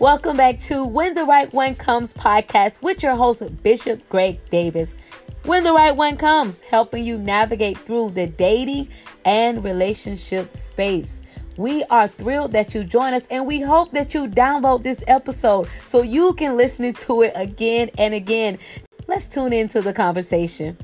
Welcome back to When the Right One Comes podcast with your host, Bishop Greg Davis. When the Right One Comes, helping you navigate through the dating and relationship space. We are thrilled that you join us and we hope that you download this episode so you can listen to it again and again. Let's tune into the conversation.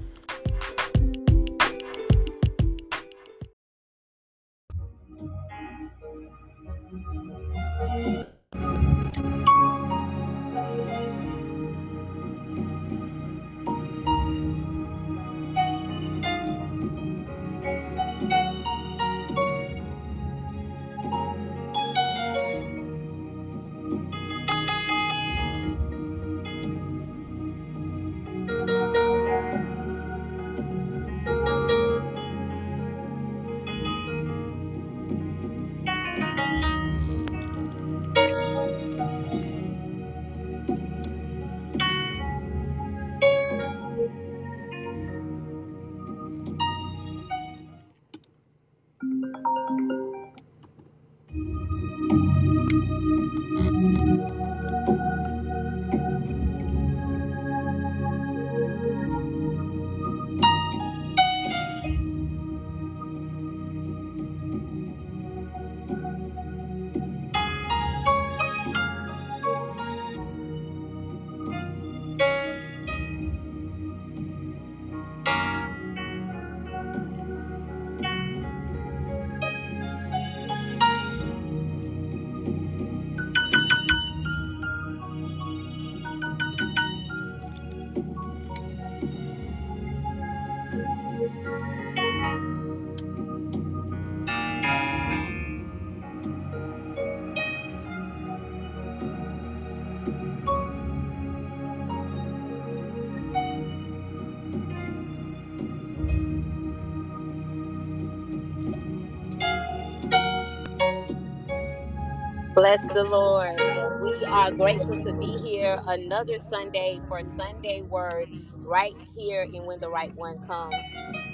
Bless the Lord. We are grateful to be here another Sunday for Sunday Word right here in When the Right One Comes.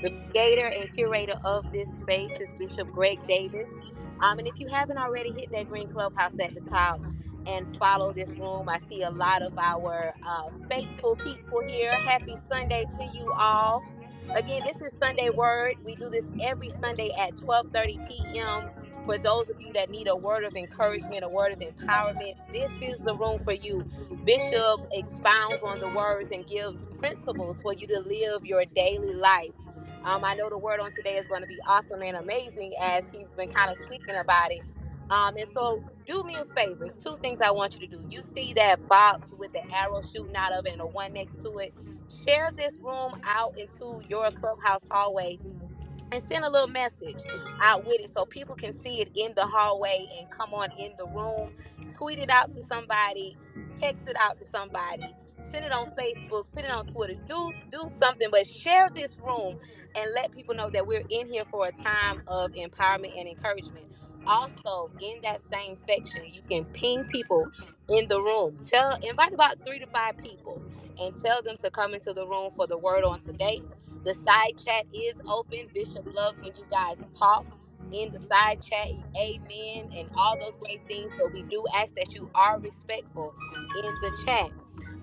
The creator and curator of this space is Bishop Greg Davis. Um, and if you haven't already, hit that green clubhouse at the top and follow this room. I see a lot of our uh, faithful people here. Happy Sunday to you all. Again, this is Sunday Word. We do this every Sunday at 12:30 p.m for those of you that need a word of encouragement, a word of empowerment, this is the room for you. Bishop expounds on the words and gives principles for you to live your daily life. Um, I know the word on today is going to be awesome and amazing as he's been kind of speaking about it. Um, and so, do me a favor. It's two things I want you to do. You see that box with the arrow shooting out of it and the one next to it. Share this room out into your clubhouse hallway and send a little message out with it so people can see it in the hallway and come on in the room. Tweet it out to somebody, text it out to somebody, send it on Facebook, send it on Twitter. Do do something, but share this room and let people know that we're in here for a time of empowerment and encouragement. Also, in that same section, you can ping people in the room. Tell invite about three to five people and tell them to come into the room for the word on today. The side chat is open. Bishop loves when you guys talk in the side chat. Amen. And all those great things. But we do ask that you are respectful in the chat.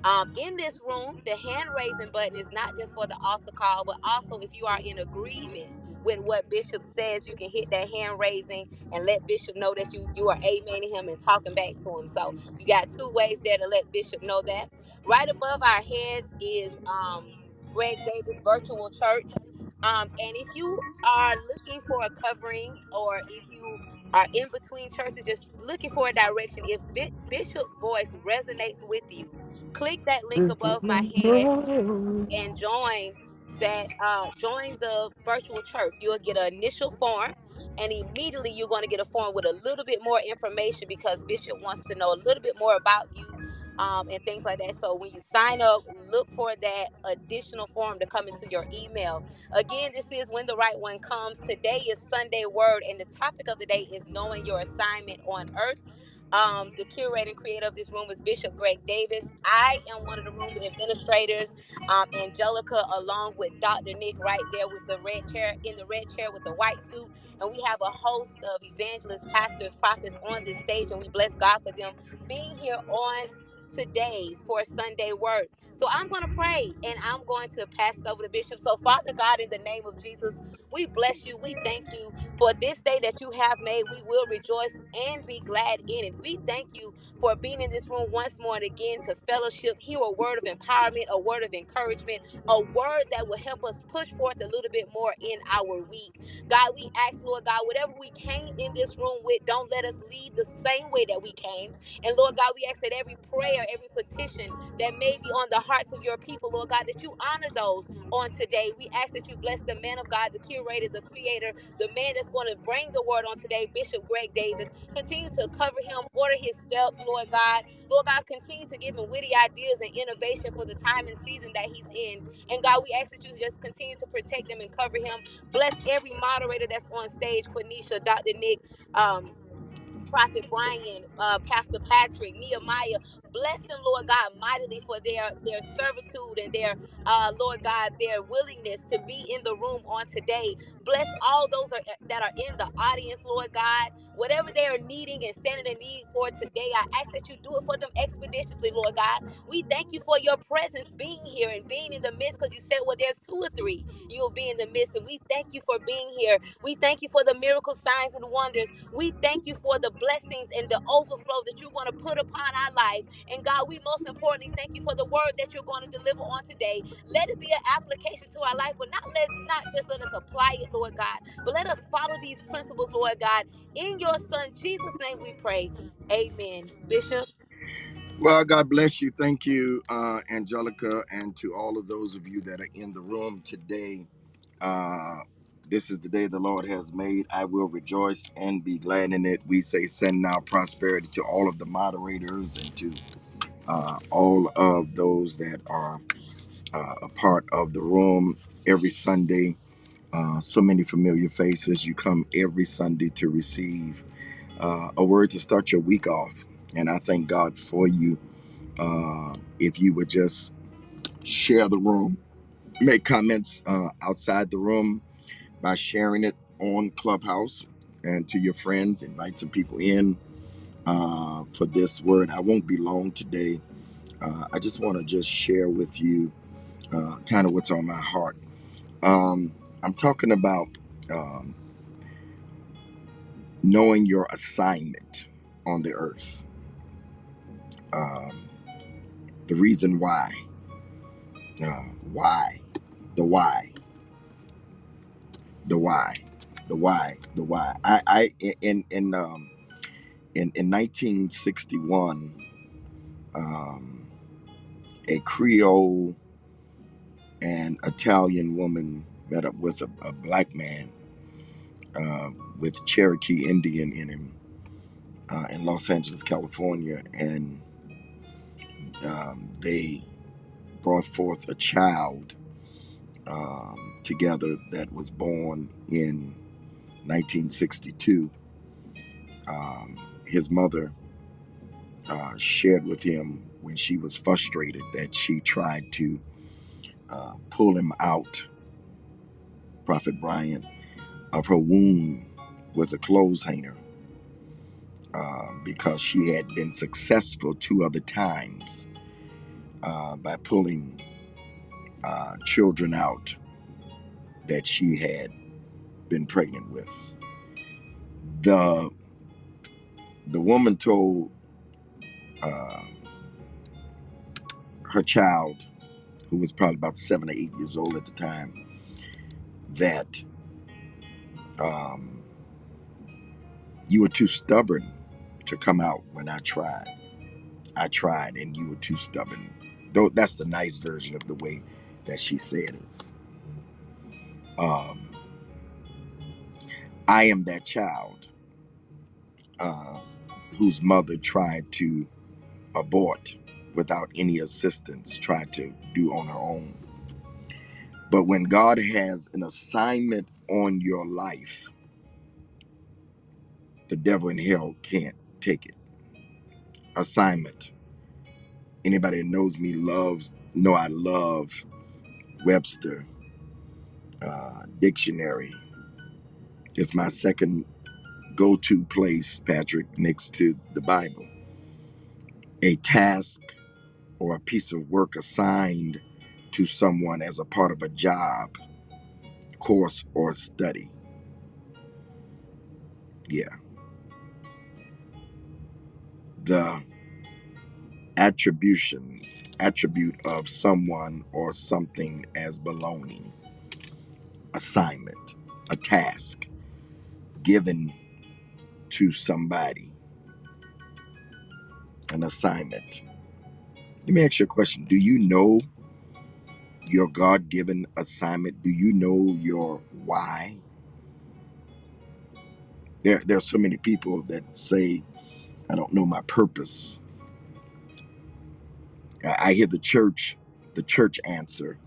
Um, in this room, the hand raising button is not just for the altar call, but also if you are in agreement with what Bishop says, you can hit that hand raising and let Bishop know that you you are amening him and talking back to him. So you got two ways there to let Bishop know that. Right above our heads is um Greg Davis Virtual Church. Um, and if you are looking for a covering or if you are in between churches, just looking for a direction, if Bishop's voice resonates with you, click that link above my head and join that uh, join the virtual church. You'll get an initial form, and immediately you're going to get a form with a little bit more information because Bishop wants to know a little bit more about you um, and things like that. So when you sign up, look for that additional form to come into your email. Again, this is when the right one comes. Today is Sunday Word, and the topic of the day is knowing your assignment on earth. Um, the curator and creator of this room is Bishop Greg Davis. I am one of the room administrators. Um, Angelica, along with Dr. Nick, right there with the red chair in the red chair with the white suit, and we have a host of evangelists, pastors, prophets on this stage, and we bless God for them being here on today for Sunday Word. So I'm going to pray and I'm going to pass it over to Bishop. So, Father God, in the name of Jesus, we bless you. We thank you for this day that you have made. We will rejoice and be glad in it. We thank you for being in this room once more and again to fellowship, hear a word of empowerment, a word of encouragement, a word that will help us push forth a little bit more in our week. God, we ask, Lord God, whatever we came in this room with, don't let us leave the same way that we came. And Lord God, we ask that every prayer, every petition that may be on the hearts of your people, Lord God, that you honor those on today. We ask that you bless the man of God, the curator, the creator, the man that's going to bring the word on today, Bishop Greg Davis. Continue to cover him, order his steps, Lord God. Lord God, continue to give him witty ideas and innovation for the time and season that he's in. And God, we ask that you just continue to protect him and cover him. Bless every moderator that's on stage, Quenisha, Dr. Nick, um, Prophet Brian, uh, Pastor Patrick, Nehemiah, bless them, Lord God, mightily for their their servitude and their uh, Lord God, their willingness to be in the room on today. Bless all those are, that are in the audience, Lord God. Whatever they are needing and standing in need for today, I ask that you do it for them expeditiously, Lord God. We thank you for your presence being here and being in the midst because you said, well, there's two or three, you'll be in the midst. And we thank you for being here. We thank you for the miracle signs and wonders. We thank you for the blessings and the overflow that you're going to put upon our life. And God, we most importantly thank you for the word that you're going to deliver on today. Let it be an application to our life, but not let not just let us apply it, Lord God, but let us follow these principles, Lord God. In your son Jesus' name we pray. Amen. Bishop. Well, God bless you. Thank you, uh, Angelica, and to all of those of you that are in the room today. Uh, this is the day the Lord has made. I will rejoice and be glad in it. We say, send now prosperity to all of the moderators and to uh, all of those that are uh, a part of the room every Sunday. Uh, so many familiar faces. You come every Sunday to receive uh, a word to start your week off. And I thank God for you uh, if you would just share the room, make comments uh, outside the room by sharing it on Clubhouse and to your friends, invite some people in uh, for this word. I won't be long today. Uh, I just want to just share with you uh, kind of what's on my heart. Um, I'm talking about um, knowing your assignment on the earth. Um, the reason why, uh, why, the why. the why the why the why i i in in um in in 1961 um a creole and italian woman met up with a, a black man uh, with cherokee indian in him uh, in los angeles california and um, they brought forth a child um, together that was born in 1962 um, his mother uh, shared with him when she was frustrated that she tried to uh, pull him out, Prophet Brian, of her womb with a clothes hanger uh, because she had been successful two other times uh, by pulling uh, children out that she had been pregnant with. The the woman told uh, her child, who was probably about seven or eight years old at the time, that um, You were too stubborn to come out when I tried. I tried and you were too stubborn. Though that's the nice version of the way that she said it. Um, I am that child uh, whose mother tried to abort without any assistance, tried to do on her own. But when God has an assignment on your life, the devil in hell can't take it. Assignment. Anybody that knows me loves know I love Webster uh, dictionary. It's my second go-to place, Patrick, next to the Bible. A task or a piece of work assigned to someone as a part of a job, course, or study. Yeah. The attribution, attribute of someone or something as belonging, assignment, a task given to somebody, an assignment. Let me ask you a question. Do you know your God given assignment? Do you know your why? There, there are so many people that say, I don't know my purpose. I hear the church, the church answer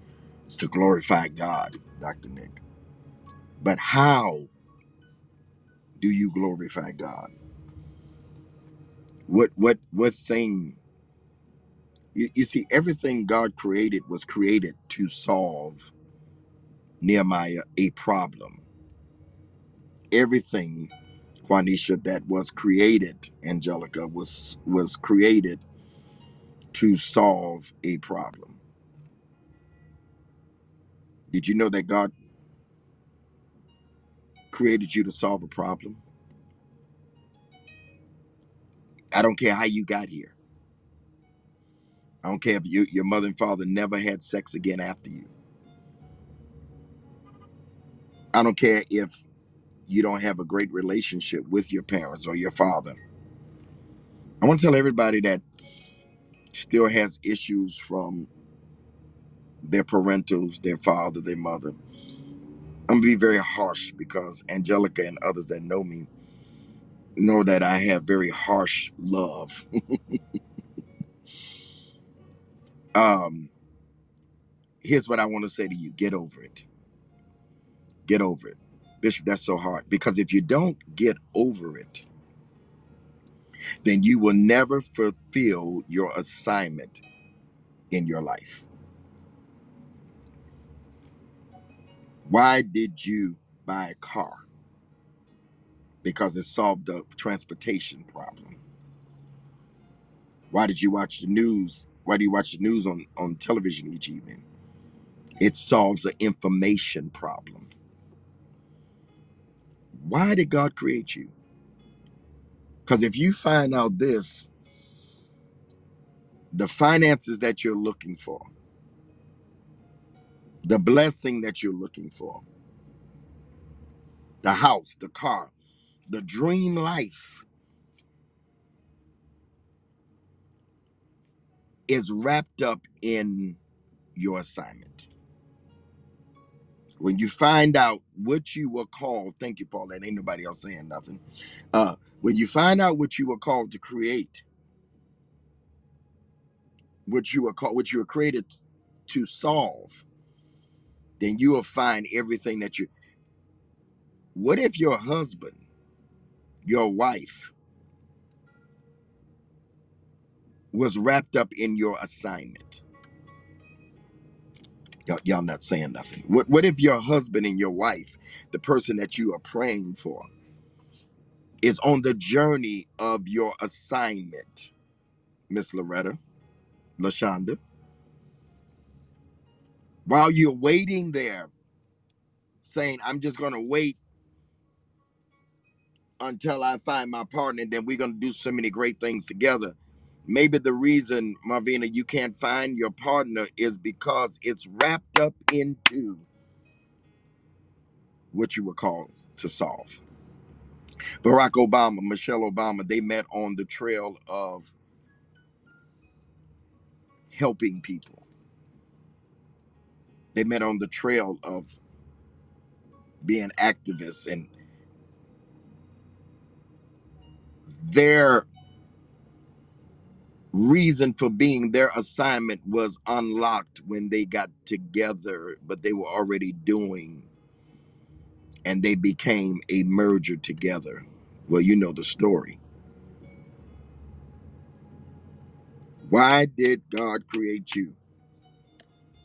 is to glorify God, Dr. Nick. But how do you glorify God? What what what thing you, you see everything God created was created to solve Nehemiah a problem. Everything, Quanisha, that was created, Angelica, was was created to solve a problem. Did you know that God created you to solve a problem? I don't care how you got here. I don't care if you, your mother and father never had sex again after you. I don't care if you don't have a great relationship with your parents or your father. I want to tell everybody that still has issues from their parentals, their father, their mother. I'm gonna be very harsh because Angelica and others that know me know that I have very harsh love. Um, here's what I want to say to you: get over it. Get over it, Bishop. That's so hard because if you don't get over it, then you will never fulfill your assignment in your life. Why did you buy a car? Because it solved the transportation problem. Why did you watch the news? Why do you watch the news on, on television each evening? It solves an information problem. Why did God create you? Because if you find out this, the finances that you're looking for, the blessing that you're looking for, the house, the car, the dream life is wrapped up in your assignment. When you find out what you were called, thank you, Paul. That ain't nobody else saying nothing. Uh, when you find out what you were called to create, what you were called, what you were created to solve, then you will find everything that you. What if your husband, your wife, was wrapped up in your assignment? Y'all, y'all not saying nothing. What What if your husband and your wife, the person that you are praying for, is on the journey of your assignment, Miss Loretta, Lashonda? While you're waiting there, saying, "I'm just going to wait until I find my partner, then we're going to do so many great things together." Maybe the reason, Marvina, you can't find your partner is because it's wrapped up into what you were called to solve. Barack Obama, Michelle Obama, they met on the trail of helping people. They met on the trail of being activists, and their reason for being, their assignment was unlocked when they got together, but they were already doing, and they became a merger together. Well, you know the story. Why did God create you?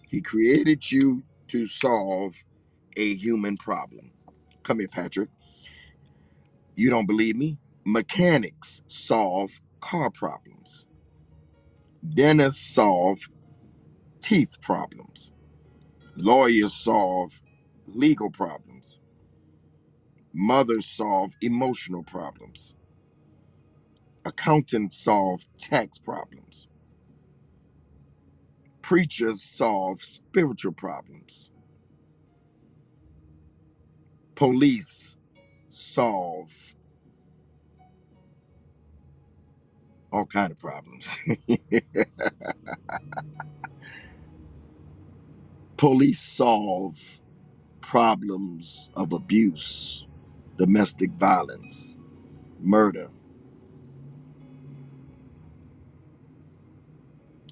He created you to solve a human problem. Come here, Patrick. You don't believe me? Mechanics solve car problems. Dentists solve teeth problems. Lawyers solve legal problems. Mothers solve emotional problems. Accountants solve tax problems. Preachers solve spiritual problems. Police solve all kind of problems. Police solve problems of abuse, domestic violence, murder.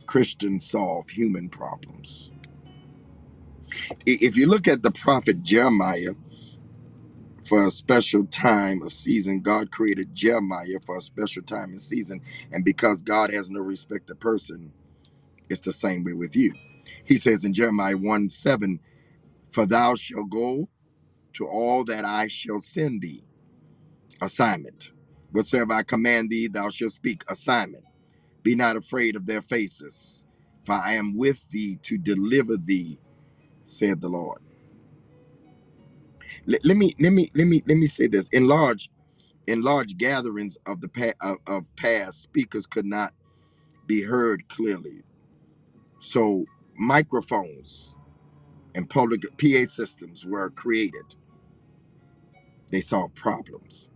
Christians solve human problems. If you look at the prophet Jeremiah, for a special time of season, God created Jeremiah for a special time and season. And because God has no respect to person, it's the same way with you. He says in Jeremiah 1 7, For thou shalt go to all that I shall send thee. Assignment. Whatsoever I command thee, thou shalt speak. Assignment Be not afraid of their faces, for I am with thee to deliver thee, said the Lord. Let, let me let me let me let me say this. In large in large gatherings of the pa- of, of past, speakers could not be heard clearly. So microphones and public PA systems were created. They solved problems.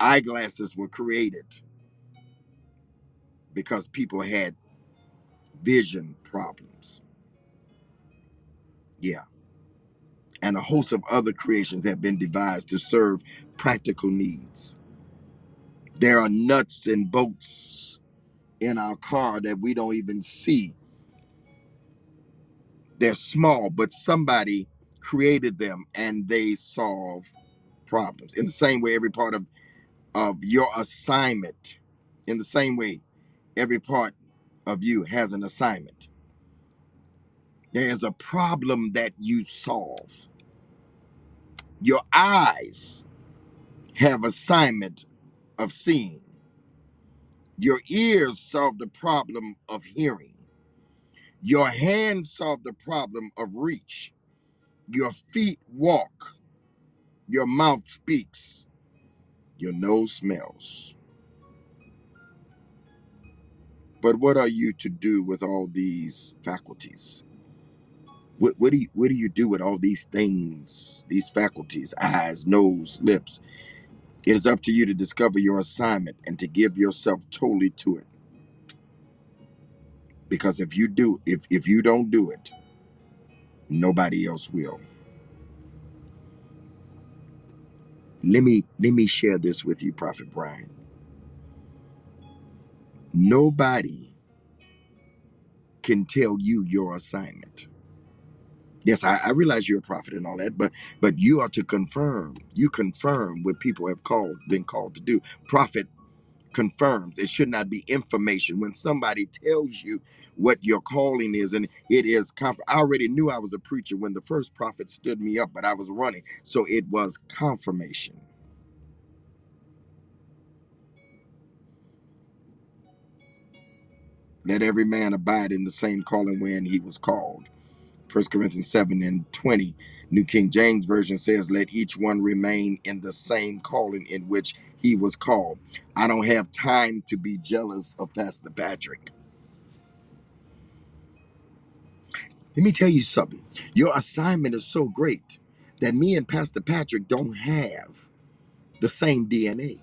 Eyeglasses were created because people had vision problems. Yeah. And a host of other creations have been devised to serve practical needs. There are nuts and bolts in our car that we don't even see. They're small, but somebody created them and they solve problems. In the same way, every part of, of your assignment, in the same way, every part of you has an assignment. There's a problem that you solve. Your eyes have assignment of seeing Your ears solve the problem of hearing. Your hands solve the problem of reach. Your feet walk. Your mouth speaks. Your nose smells. But what are you to do with all these faculties? What, what do you what do you do with all these things, these faculties, eyes, nose, lips? It is up to you to discover your assignment and to give yourself totally to it. Because if you do, if if you don't do it, nobody else will. Let me let me share this with you, Prophet Brian. Nobody can tell you your assignment. Yes, I, I realize you're a prophet and all that, but but you are to confirm. You confirm what people have called been called to do. Prophet confirms. It should not be information. When somebody tells you what your calling is, and it is conf- I already knew I was a preacher when the first prophet stood me up, but I was running. So it was confirmation. Let every man abide in the same calling when he was called. First Corinthians 7 and 20. New King James Version says, Let each one remain in the same calling in which he was called. I don't have time to be jealous of Pastor Patrick. Let me tell you something. Your assignment is so great that me and Pastor Patrick don't have the same DNA.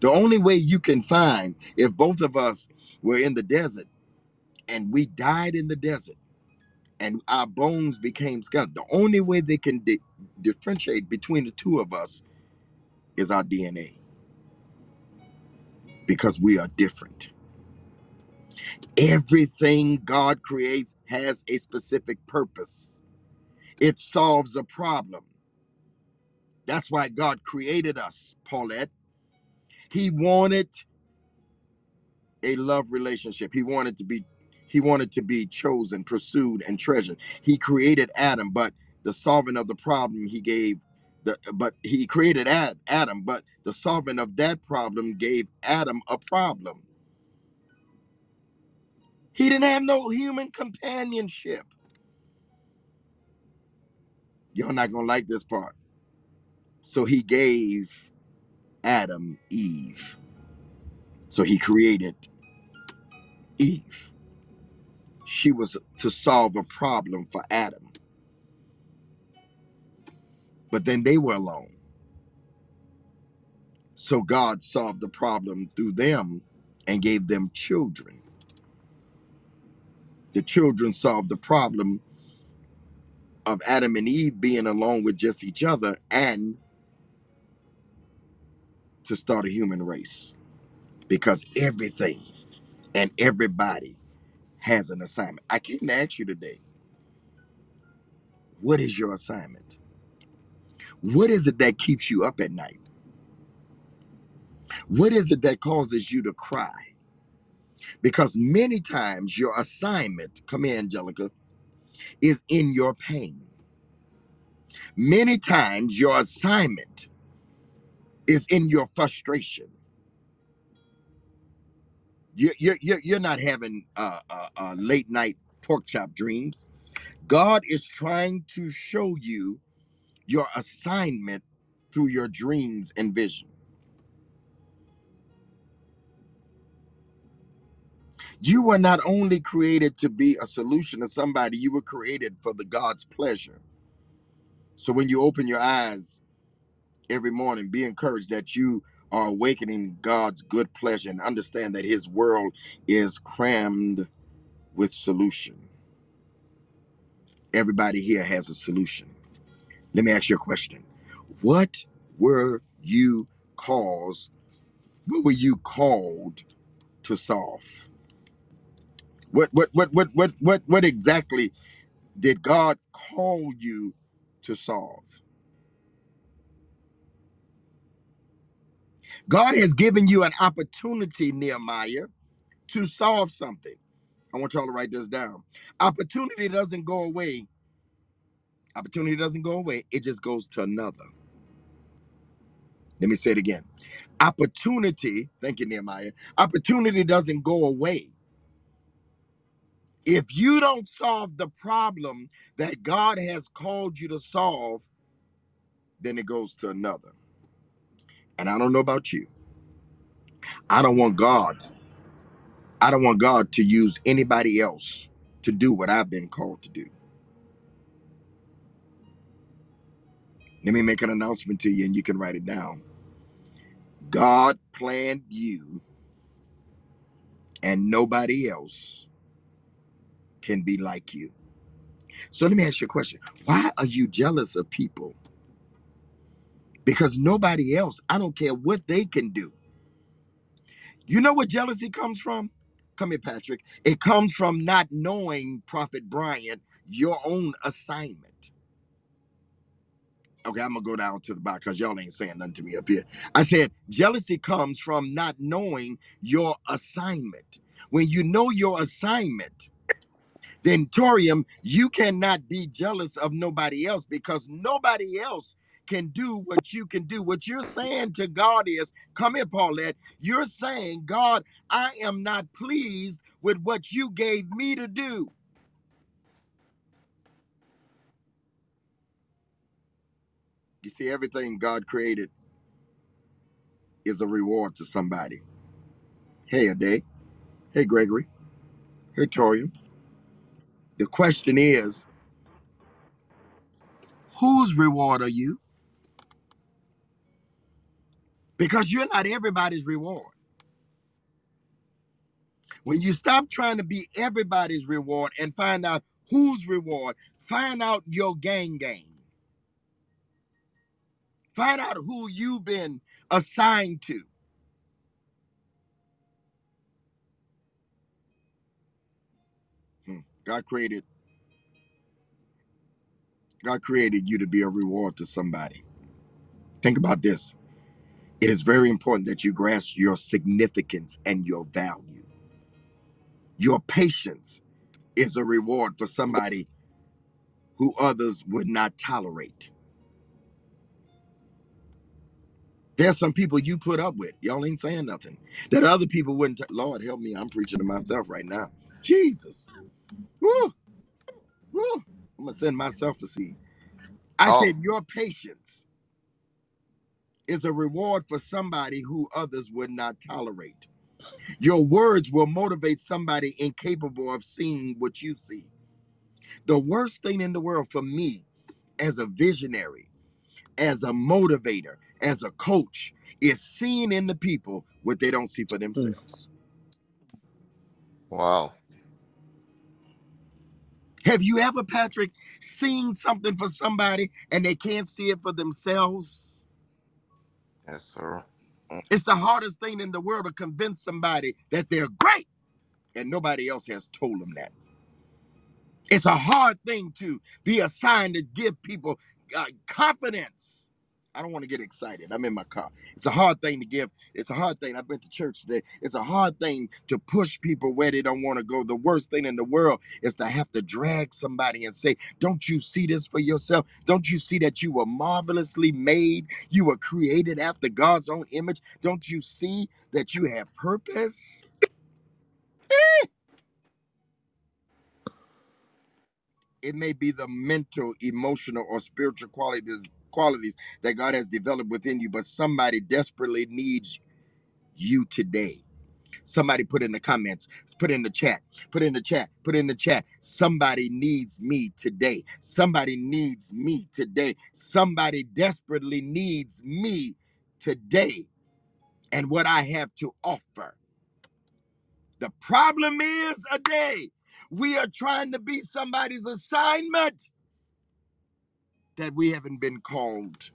The only way you can find if both of us were in the desert and we died in the desert and our bones became skeleton, the only way they can di- differentiate between the two of us is our DNA because we are different. Everything God creates has a specific purpose. It solves a problem. That's why God created us, Paulette. He wanted a love relationship. He wanted to be he wanted to be chosen, pursued, and treasured. He created Adam, but the solving of the problem he gave the but he created Ad, Adam, but the solving of that problem gave Adam a problem. He didn't have no human companionship. You're not gonna like this part. So he gave Adam Eve. So he created Eve. She was to solve a problem for Adam. But then they were alone. So God solved the problem through them and gave them children. The children solved the problem of Adam and Eve being alone with just each other and to start a human race. Because everything and everybody has an assignment. I came to ask you today, what is your assignment? What is it that keeps you up at night? What is it that causes you to cry? Because many times your assignment, come here, Angelica, is in your pain. Many times your assignment is in your frustration. You, you, you, you're not having uh, uh, uh, late night pork chop dreams. God is trying to show you your assignment through your dreams and vision. You were not only created to be a solution to somebody, you were created for the God's pleasure. So when you open your eyes every morning, be encouraged that you are awakening God's good pleasure and understand that his world is crammed with solution. Everybody here has a solution. Let me ask you a question. What were you caused? What were you called to solve? What what what what what what what exactly did God call you to solve? God has given you an opportunity, Nehemiah, to solve something. I want y'all to write this down. Opportunity doesn't go away. Opportunity doesn't go away. It just goes to another. Let me say it again. Opportunity, thank you, Nehemiah. Opportunity doesn't go away. If you don't solve the problem that God has called you to solve, then it goes to another. And I don't know about you. I don't want God. I don't want God to use anybody else to do what I've been called to do. Let me make an announcement to you and you can write it down. God planned you and nobody else can be like you. So let me ask you a question. Why are you jealous of people? Because nobody else, I don't care what they can do. You know what jealousy comes from? Come here, Patrick. It comes from not knowing, Prophet Brian, your own assignment. Okay, I'm gonna go down to the bottom because y'all ain't saying nothing to me up here. I said jealousy comes from not knowing your assignment. When you know your assignment, then Torium, you cannot be jealous of nobody else because nobody else can do what you can do. What you're saying to God is, come here, Paulette. You're saying, God, I am not pleased with what you gave me to do. You see, everything God created is a reward to somebody. Hey, Ade. Hey, Gregory. Hey, Torium. The question is, whose reward are you? Because you're not everybody's reward. When you stop trying to be everybody's reward and find out whose reward, find out your gang game. Find out who you've been assigned to. Hmm. God created God created you to be a reward to somebody. Think about this. It is very important that you grasp your significance and your value. Your patience is a reward for somebody who others would not tolerate. There's some people you put up with. Y'all ain't saying nothing. That other people wouldn't. T- Lord help me. I'm preaching to myself right now. Jesus. Woo, woo. I'm gonna send myself a seed. I Oh, said your patience is a reward for somebody who others would not tolerate. Your words will motivate somebody incapable of seeing what you see. The worst thing in the world for me as a visionary, as a motivator, as a coach is seeing in the people what they don't see for hmm. themselves. wow. Have you ever, Patrick, seen something for somebody and they can't see it for themselves? Yes, sir. Mm, It's the hardest thing in the world to convince somebody that they're great and nobody else has told them that. It's a hard thing to be assigned to give people uh, confidence. I don't want to get excited. I'm in my car. It's a hard thing to give. It's a hard thing. I've been to church today. It's a hard thing to push people where they don't want to go. The worst thing in the world is to have to drag somebody and say, Don't you see this for yourself? Don't you see that you were marvelously made? You were created after God's own image. Don't you see that you have purpose? Eh! it may be the mental, emotional, or spiritual qualities qualities that God has developed within you, but somebody desperately needs you today. Somebody put in the comments, put in the chat, put in the chat, put in the chat. Somebody needs me today. Somebody needs me today. Somebody desperately needs me today and what I have to offer. The problem is a day we are trying to be somebody's assignment that we haven't been called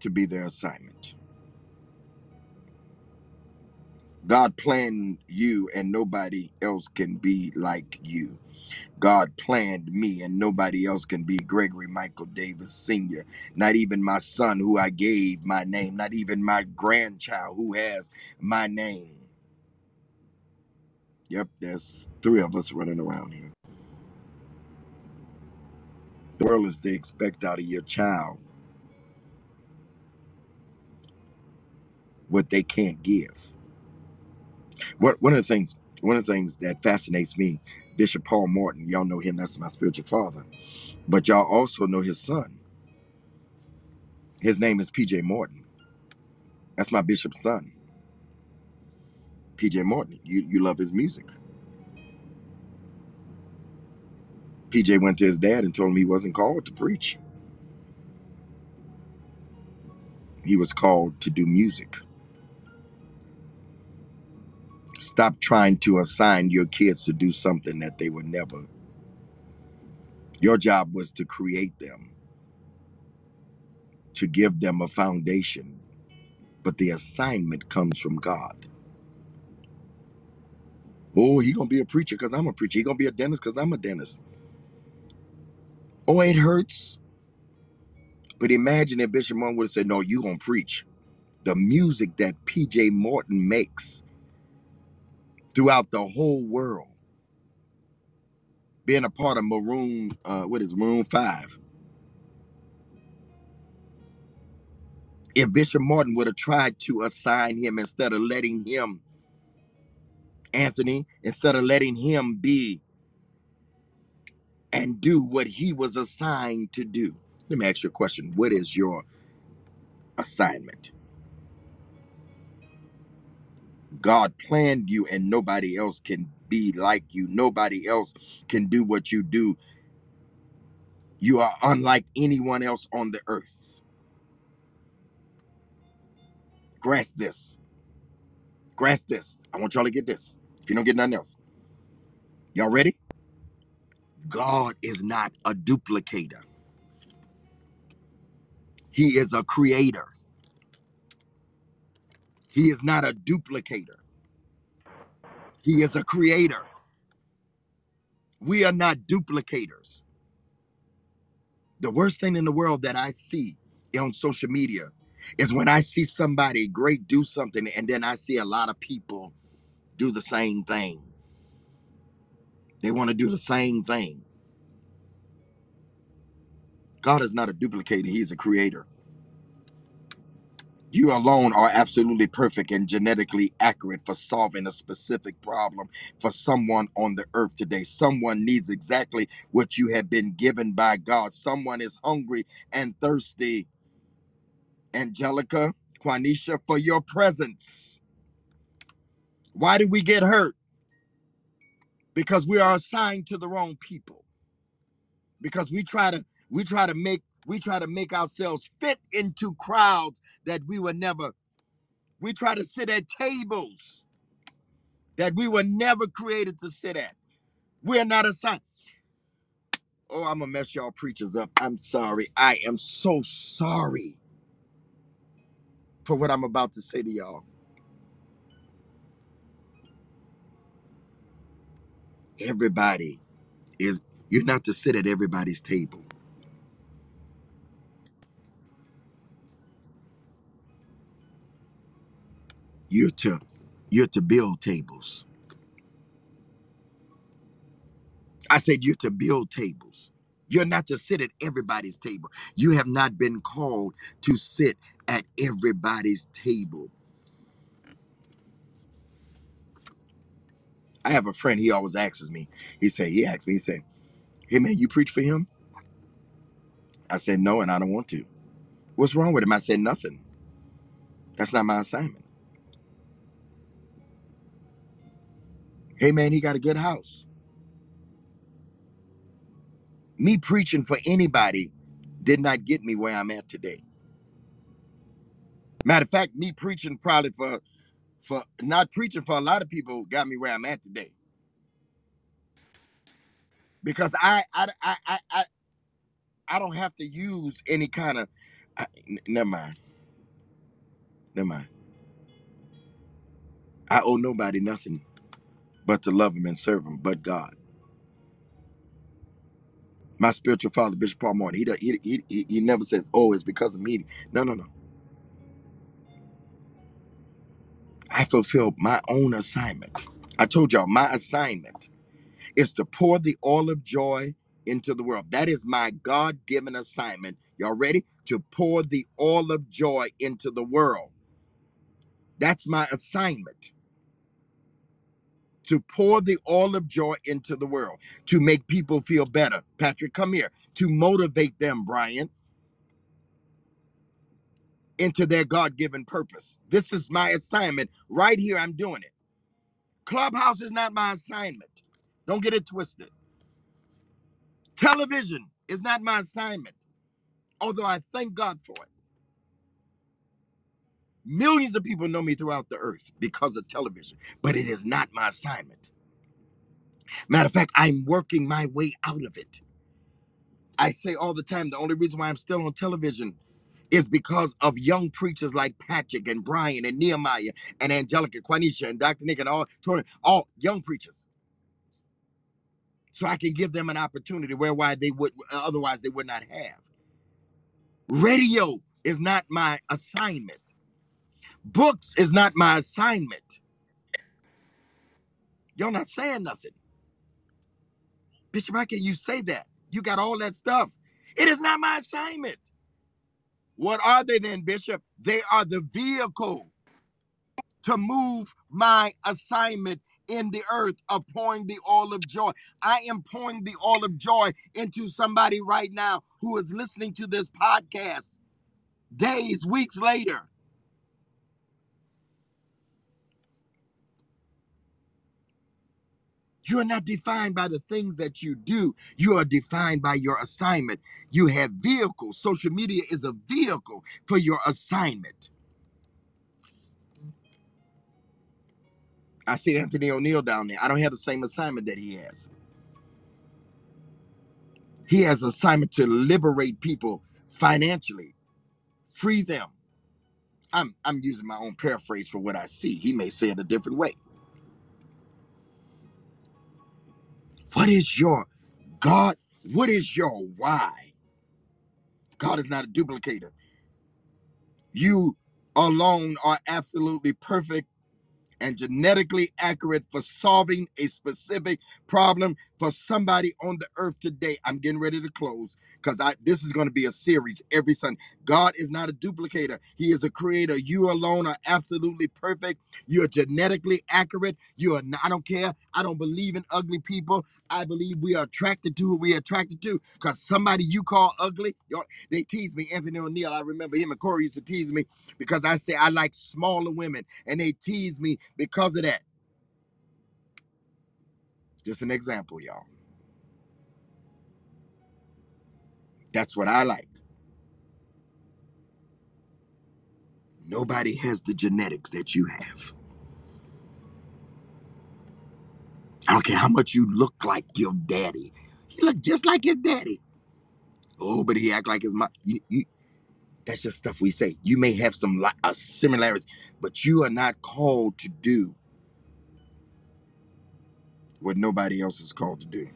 to be their assignment. God planned you and nobody else can be like you. God planned me and nobody else can be Gregory Michael Davis Sr. Not even my son who I gave my name, not even my grandchild who has my name. Yep, there's three of us running around here. World is they expect out of your child what they can't give. What one of the things one of the things that fascinates me, Bishop Paul Morton, y'all know him, that's my spiritual father. But y'all also know his son. His name is PJ Morton. That's my bishop's son. PJ Morton. You you love his music. PJ went to his dad and told him he wasn't called to preach. He was called to do music. Stop trying to assign your kids to do something that they would never. Your job was to create them, to give them a foundation. But the assignment comes from God. Oh, he gonna be a preacher because I'm a preacher. He gonna be a dentist because I'm a dentist. Oh, it hurts. But imagine if Bishop Moore would have said, No, you gonna preach. The music that PJ Morton makes throughout the whole world, being a part of Maroon, uh, what is Maroon 5. If Bishop Morton would have tried to assign him instead of letting him, Anthony, instead of letting him be and do what he was assigned to do. Let me ask you a question. What is your assignment? God planned you and nobody else can be like you. Nobody else can do what you do. You are unlike anyone else on the earth. Grasp this. Grasp this. I want y'all to get this. If you don't get nothing else. Y'all ready? God is not a duplicator. He is a creator. He is not a duplicator. He is a creator. We are not duplicators. The worst thing in the world that I see on social media is when I see somebody great do something and then I see a lot of people do the same thing. They want to do the same thing. God is not a duplicator, He's a creator. You alone are absolutely perfect and genetically accurate for solving a specific problem for someone on the earth today. Someone needs exactly what you have been given by God. Someone is hungry and thirsty. Angelica, Quanisha, for your presence. Why do we get hurt? Because we are assigned to the wrong people. Because we try to we try to make we try to make ourselves fit into crowds that we were never. We try to sit at tables that we were never created to sit at. We're not assigned. Oh, I'm gonna mess y'all preachers up. I'm sorry. I am so sorry for what I'm about to say to y'all. Everybody is you're not to sit at everybody's table. You're to you're to build tables. I said you're to build tables. You're not to sit at everybody's table. You have not been called to sit at everybody's table. I have a friend, he always asks me, he said, he asks me, he said, Hey man, you preach for him? I said no, and I don't want to. What's wrong with him? I said nothing. That's not my assignment. Hey man, he got a good house. Me preaching for anybody did not get me where I'm at today. Matter of fact, me preaching probably for for not preaching for a lot of people got me where I'm at today. Because I I I I I, I don't have to use any kind of I, n- never mind. Never mind. I owe nobody nothing but to love him and serve him, but God. My spiritual father, Bishop Paul Morton, he, he, he, he he never says, oh, it's because of me. No, no, no. I fulfilled my own assignment. I told y'all my assignment is to pour the oil of joy into the world. That is my God given assignment. Y'all ready? To pour the oil of joy into the world. That's my assignment. To pour the oil of joy into the world, to make people feel better. Patrick, come here. To motivate them, Brian, into their God given purpose. This is my assignment. Right here, I'm doing it. Clubhouse is not my assignment. Don't get it twisted. Television is not my assignment, although I thank God for it. Millions of people know me throughout the earth because of television, but it is not my assignment. Matter of fact, I'm working my way out of it. I say all the time the only reason why I'm still on television is because of young preachers like Patrick and Brian and Nehemiah and Angelica, Quanisha and Dr. Nick and all, all young preachers. So I can give them an opportunity where why they would otherwise they would not have. Radio is not my assignment. Books is not my assignment. Y'all not saying nothing. Bishop, how can you say that? You got all that stuff. It is not my assignment. What are they then, Bishop? They are the vehicle to move my assignment in the earth of pouring the oil of joy. I am pouring the oil of joy into somebody right now who is listening to this podcast days, weeks later. You are not defined by the things that you do. You are defined by your assignment. You have vehicles. Social media is a vehicle for your assignment. I see Anthony O'Neill down there. I don't have the same assignment that he has. He has assignment to liberate people financially, free them. I'm I'm using my own paraphrase for what I see. He may say it a different way. What is your God? What is your why? God is not a duplicator. You alone are absolutely perfect and genetically accurate for solving a specific problem for somebody on the earth today. I'm getting ready to close because I this is going to be a series every Sunday. God is not a duplicator. He is a creator. You alone are absolutely perfect. You're genetically accurate. You are not, I don't care. I don't believe in ugly people. I believe we are attracted to who we are attracted to because somebody you call ugly, they tease me. Anthony O'Neill, I remember him and Corey used to tease me because I say I like smaller women and they tease me because of that. Just an example, y'all. That's what I like. Nobody has the genetics that you have. I don't care how much you look like your daddy. He look just like his daddy. Oh, but he act like his mom. You, you, that's just stuff we say. You may have some li- uh, similarities, but you are not called to do what nobody else is called to do.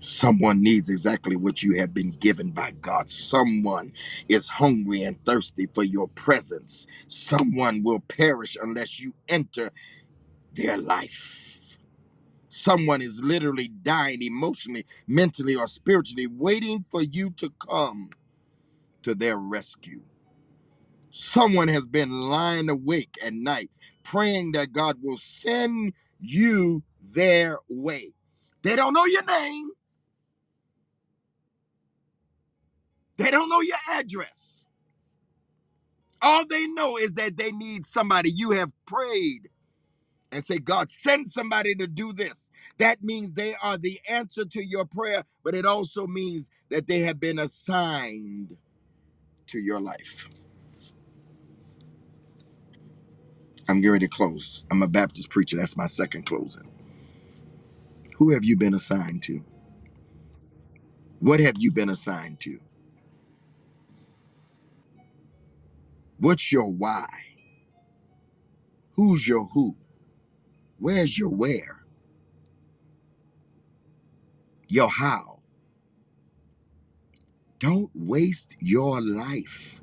Someone needs exactly what you have been given by God. Someone is hungry and thirsty for your presence. Someone will perish unless you enter their life. Someone is literally dying emotionally, mentally, or spiritually, waiting for you to come to their rescue. Someone has been lying awake at night, praying that God will send you their way. They don't know your name, they don't know your address. All they know is that they need somebody. You have prayed and say, God, send somebody to do this. That means they are the answer to your prayer, but it also means that they have been assigned to your life. I'm getting ready to close. I'm a Baptist preacher. That's my second closing. Who have you been assigned to? What have you been assigned to? What's your why? Who's your who? Where's your where? Your how? Don't waste your life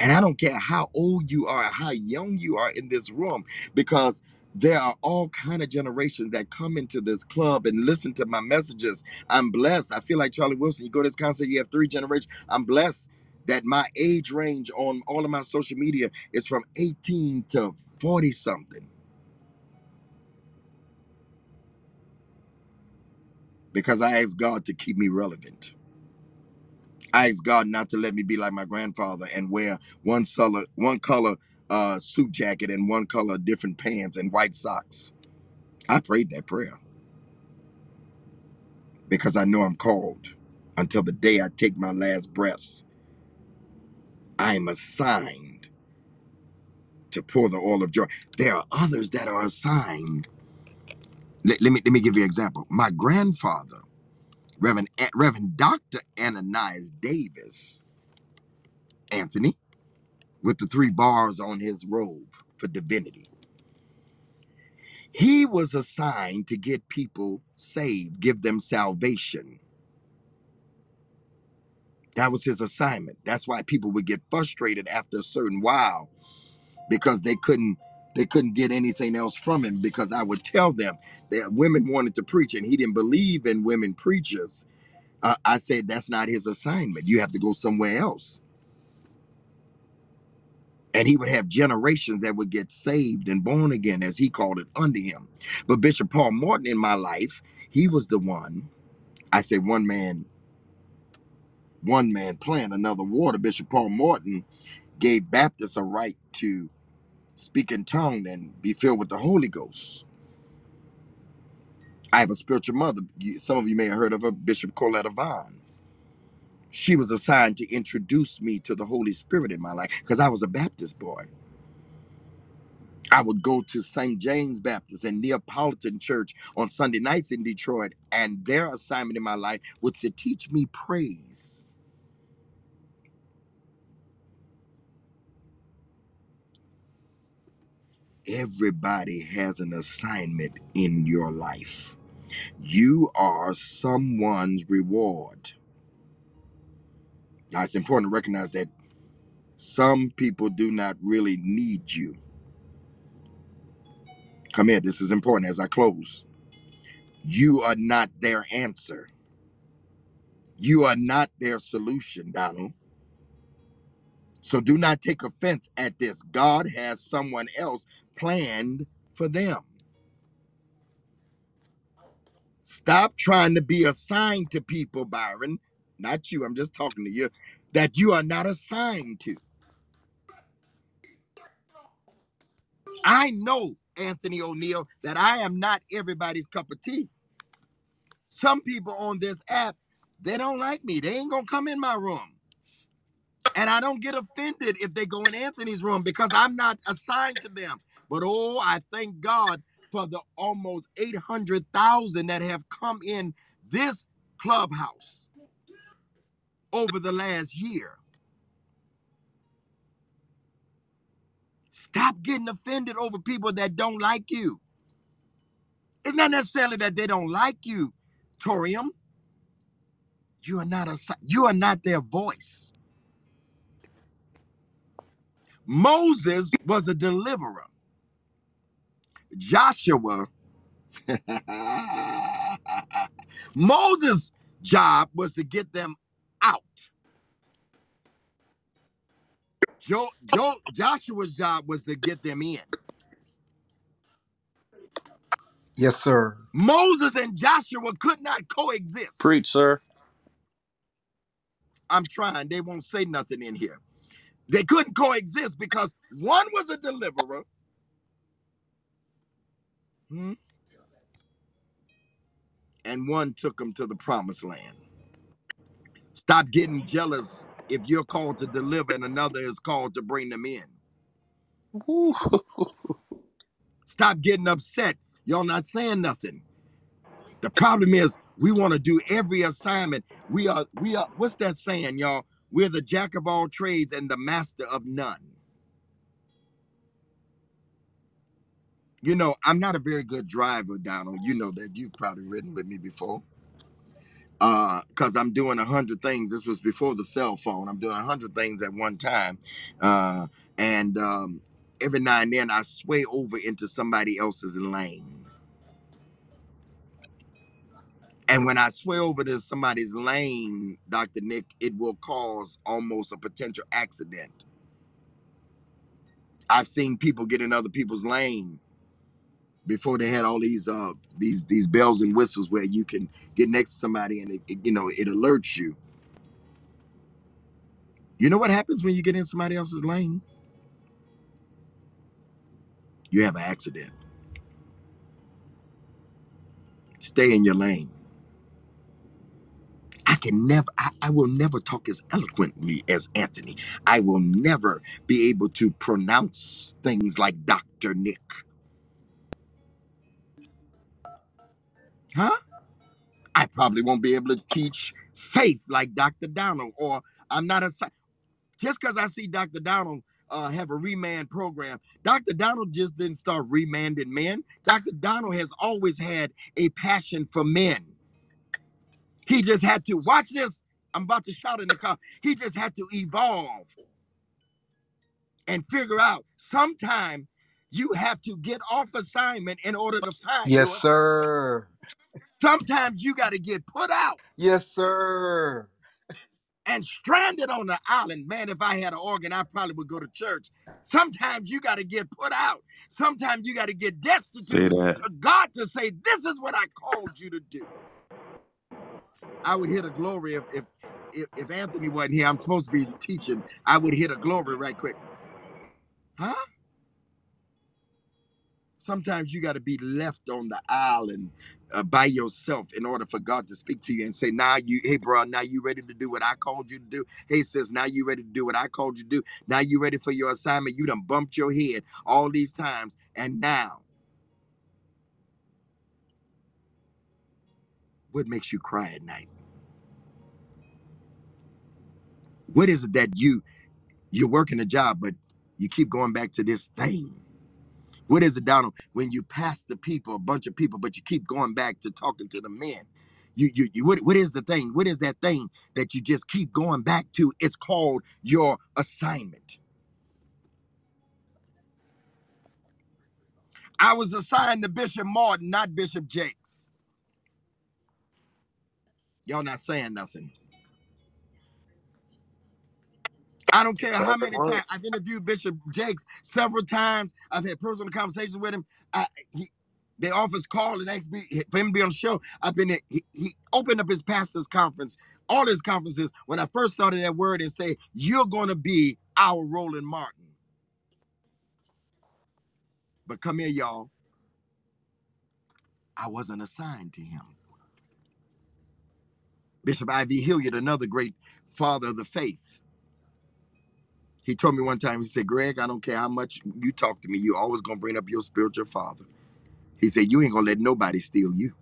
And I don't care how old you are, how young you are in this room, because there are all kind of generations that come into this club and listen to my messages. I'm blessed. I feel like Charlie Wilson. You go to this concert, you have three generations. I'm blessed that my age range on all of my social media is from 18 to 40 something because I asked God to keep me relevant. I asked God not to let me be like my grandfather and wear one color, one color uh, suit jacket and one color different pants and white socks. I prayed that prayer because I know I'm called. Until the day I take my last breath, I am assigned to pour the oil of joy. There are others that are assigned. Let, let me let me give you an example. My grandfather, Reverend Reverend Dr. Ananias Davis, Anthony, with the three bars on his robe for divinity. He was assigned to get people saved, give them salvation. That was his assignment. That's why people would get frustrated after a certain while because they couldn't they couldn't get anything else from him because I would tell them that women wanted to preach and he didn't believe in women preachers. Uh, I said that's not his assignment. You have to go somewhere else. And he would have generations that would get saved and born again, as he called it, under him. But Bishop Paul Morton in my life, he was the one I say one man, one man plant another water. Bishop Paul Morton gave Baptists a right to speak in tongue and be filled with the Holy Ghost. I have a spiritual mother. Some of you may have heard of her, Bishop Corletta Vaughn. She was assigned to introduce me to the Holy Spirit in my life because I was a Baptist boy. I would go to St. James Baptist and Neapolitan Church on Sunday nights in Detroit, and their assignment in my life was to teach me praise Everybody has an assignment in your life. You are someone's reward. Now, it's important to recognize that Some people do not really need you. Come here, this is important as I close. You are not their answer. You are not their solution, Donald. So do not take offense at this. God has someone else planned for them. Stop trying to be assigned to people, Byron. Not you, I'm just talking to you, that you are not assigned to. I know, Anthony O'Neill, that I am not everybody's cup of tea. Some people on this app, they don't like me. They ain't gonna come in my room. And I don't get offended if they go in Anthony's room because I'm not assigned to them. But oh, I thank God for the almost 800,000 that have come in this clubhouse over the last year. Stop getting offended over people that don't like you. It's not necessarily that they don't like you, Torium. You are not a you are not their voice. Moses was a deliverer. Joshua Moses' job was to get them out. Jo, jo, Joshua's job was to get them in. Yes, sir. Moses and Joshua could not coexist. Preach, sir. I'm trying. They won't say nothing in here. They couldn't coexist because one was a deliverer. Hmm, and one took them to the promised land. Stop getting jealous if you're called to deliver and another is called to bring them in. Woo. Stop getting upset. Y'all not saying nothing. The problem is we want to do every assignment. We are we are what's that saying, y'all? We're the jack of all trades and the master of none. You know, I'm not a very good driver, Donald. You know that you've probably ridden with me before. Uh, because I'm doing a hundred things. This was before the cell phone. I'm doing a hundred things at one time. Uh, and um every now and then I sway over into somebody else's lane. And when I sway over to somebody's lane, Dr. Nick, it will cause almost a potential accident. I've seen people get in other people's lane before they had all these uh these these bells and whistles where you can get next to somebody and it, it, you know it alerts you. You know what happens when you get in somebody else's lane? You have an accident. Stay in your lane. I can never, I, I will never talk as eloquently as Anthony. I will never be able to pronounce things like Dr. Nick. Huh? I probably won't be able to teach faith like Dr. Donald, or I'm not a just because I see Dr. Donald uh, have a remand program. Dr. Donald just didn't start remanding men. Dr. Donald has always had a passion for men. He just had to watch this. I'm about to shout in the car. He just had to evolve and figure out sometime you have to get off assignment in order to find Yes, your sir. sometimes you got to get put out Yes, sir. and stranded on the island. Man, if I had an organ, I probably would go to church. Sometimes you got to get put out. Sometimes you got to get Say destitute that. for God to say, This is what I called you to do. I would hit a glory if if if, if Anthony wasn't here. I'm supposed to be teaching. I would hit a glory right quick. Huh? Sometimes you got to be left on the island uh, by yourself in order for God to speak to you and say, "Now you, hey, bro, now you ready to do what I called you to do? Hey, sis, now you ready to do what I called you to do? Now you ready for your assignment? You done bumped your head all these times, and now, what makes you cry at night? What is it that you you're working a job, but you keep going back to this thing? What is it, Donald, when you pass the people, a bunch of people, but you keep going back to talking to the men? You, you, you what, what is the thing? What is that thing that you just keep going back to? It's called your assignment. I was assigned to Bishop Morton, not Bishop Jakes. Y'all not saying nothing. I don't care how many times I've interviewed Bishop Jakes several times. I've had personal conversations with him. I, he, they office called and asked me for him to be on the show. I've been there. He, he opened up his pastor's conference, all his conferences. When I first started that word and say, "You're going to be our Roland Martin," but come here, y'all. I wasn't assigned to him. Bishop I.V. Hilliard, another great father of the faith. He told me one time, he said, Greg, I don't care how much you talk to me, you always gonna bring up your spiritual father. He said, You ain't gonna let nobody steal you.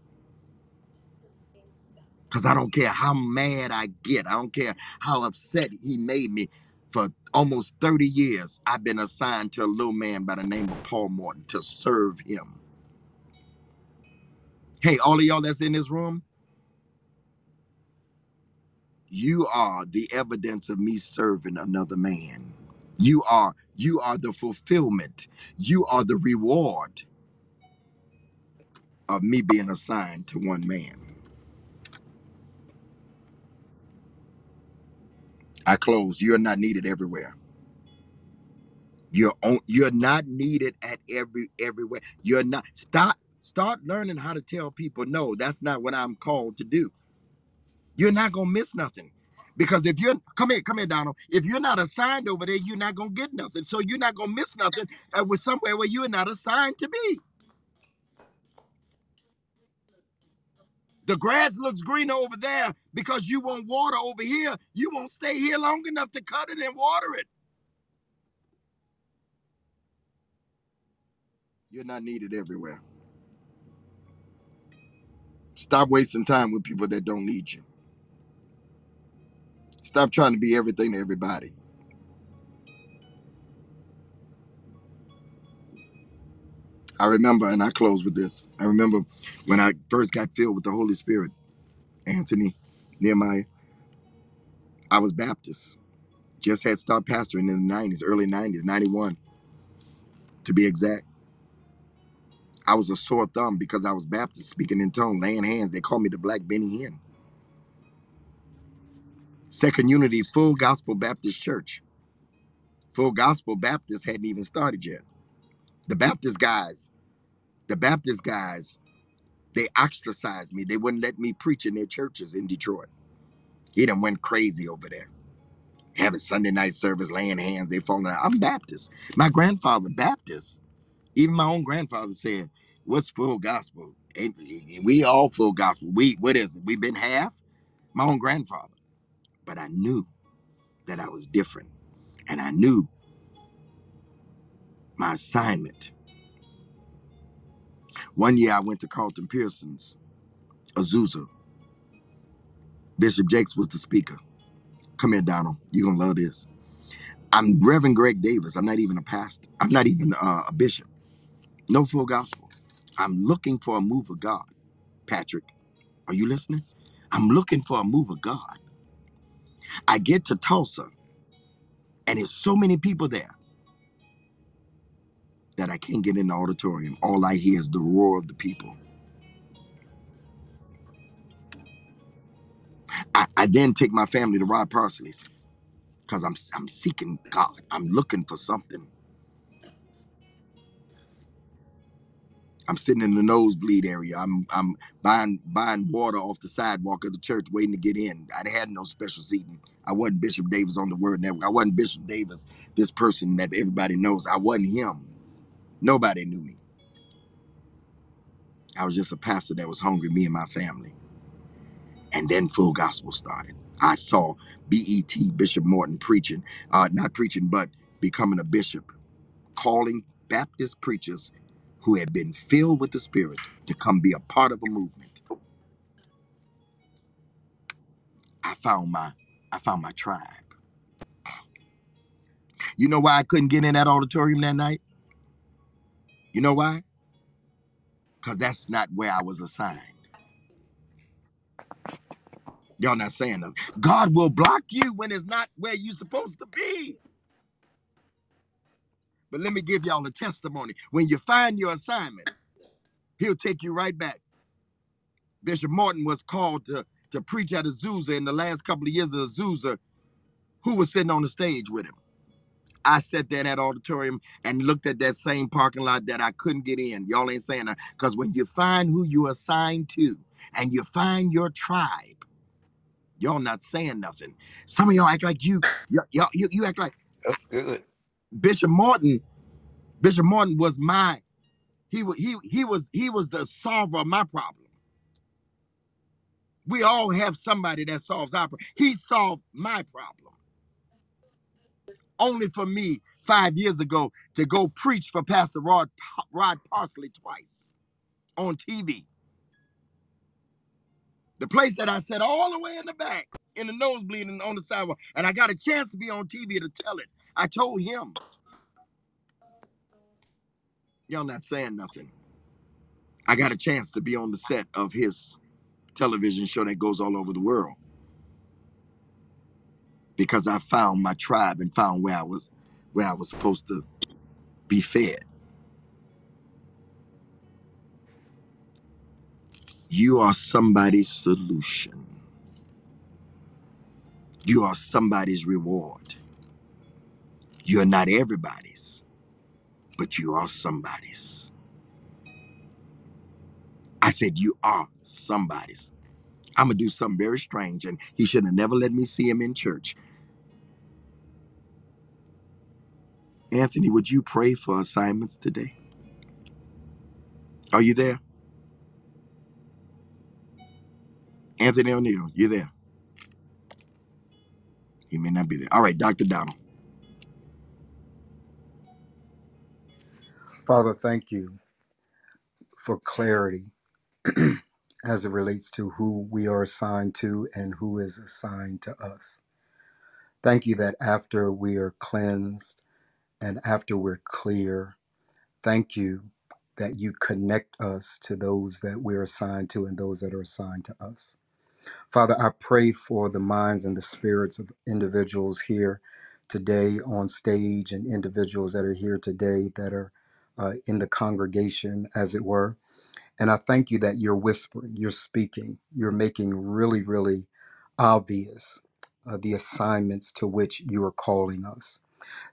Because I don't care how mad I get. I don't care how upset he made me. For almost 30 years, I've been assigned to a little man by the name of Paul Morton to serve him. Hey, all of y'all that's in this room, you are the evidence of me serving another man. You are you are the fulfillment. You are the reward of me being assigned to one man. I close. You're not needed everywhere. You're on, you're not needed at every everywhere. You're not stop start learning how to tell people no, that's not what I'm called to do. You're not gonna miss nothing. Because if you're come here, come here, Donald. If you're not assigned over there, you're not gonna get nothing. So you're not gonna miss nothing uh, with somewhere where you're not assigned to be. The grass looks greener over there because you want water over here. You won't stay here long enough to cut it and water it. You're not needed everywhere. Stop wasting time with people that don't need you. Stop trying to be everything to everybody. I remember, and I close with this. I remember when I first got filled with the Holy Spirit, Anthony Nehemiah, I was Baptist. Just had started pastoring in the 90s, early 90s, 91 to be exact. I was a sore thumb because I was Baptist, speaking in tongues, laying hands. They called me the Black Benny Hinn. Second Unity Full Gospel Baptist Church. Full Gospel Baptist hadn't even started yet. The Baptist guys, the Baptist guys, they ostracized me. They wouldn't let me preach in their churches in Detroit. He done went crazy over there. Having Sunday night service, laying hands, they falling out. I'm Baptist. My grandfather, Baptist. Even my own grandfather said, What's full gospel? And we all full gospel. We what is it? we been half? My own grandfather. But I knew that I was different. And I knew my assignment. One year I went to Carlton Pearson's Azusa. Bishop Jakes was the speaker. Come here, Donald. You're gonna love this. I'm Reverend Greg Davis. I'm not even a pastor. I'm not even uh, a bishop. No full gospel. I'm looking for a move of God. Patrick, are you listening? I'm looking for a move of God. I get to Tulsa, and there's so many people there that I can't get in the auditorium. All I hear is the roar of the people. I, I then take my family to Rod Parsley's because I'm I'm seeking God. I'm looking for something. I'm sitting in the nosebleed area. I'm I'm buying buying water off the sidewalk of the church, waiting to get in. I had no special seating. I wasn't Bishop Davis on the Word Network. I wasn't Bishop Davis, this person that everybody knows. I wasn't him. Nobody knew me. I was just a pastor that was hungry, me and my family. And then full gospel started. I saw BET Bishop Morton preaching, uh, not preaching, but becoming a bishop, calling Baptist preachers who had been filled with the Spirit to come be a part of a movement. I found my I found my tribe. You know why I couldn't get in that auditorium that night? You know why? Because that's not where I was assigned. Y'all not saying nothing. God will block you when it's not where you're supposed to be. But let me give y'all a testimony. When you find your assignment, he'll take you right back. Bishop Morton was called to, to preach at Azusa in the last couple of years of Azusa. Who was sitting on the stage with him? I sat there in that auditorium and looked at that same parking lot that I couldn't get in. Y'all ain't saying that. Because when you find who you assigned to and you find your tribe, y'all not saying nothing. Some of y'all act like you, y'all, you, you act like That's good. Bishop Morton, Bishop Morton was my, he was he he was he was the solver of my problem. We all have somebody that solves our problem. He solved my problem. Only for me five years ago to go preach for Pastor Rod Rod Parsley twice on TV. The place that I sat all the way in the back, in the nosebleed and on the sidewalk, and I got a chance to be on TV to tell it. I told him, y'all not saying nothing. I got a chance to be on the set of his television show that goes all over the world because I found my tribe and found where I was where I was supposed to be fed. You are somebody's solution. You are somebody's reward. You're not everybody's, but you are somebody's. I said you are somebody's. I'm gonna do something very strange, and he should have never let me see him in church. Anthony, would you pray for assignments today? Are you there? Anthony O'Neill, you there? He may not be there. All right, Dr. Donald. Father, thank you for clarity as it relates to who we are assigned to and who is assigned to us. Thank you that after we are cleansed and after we're clear, thank you that you connect us to those that we're assigned to and those that are assigned to us. Father, I pray for the minds and the spirits of individuals here today on stage and individuals that are here today that are uh, in the congregation, as it were. And I thank you that you're whispering, you're speaking, you're making really, really obvious uh, the assignments to which you are calling us.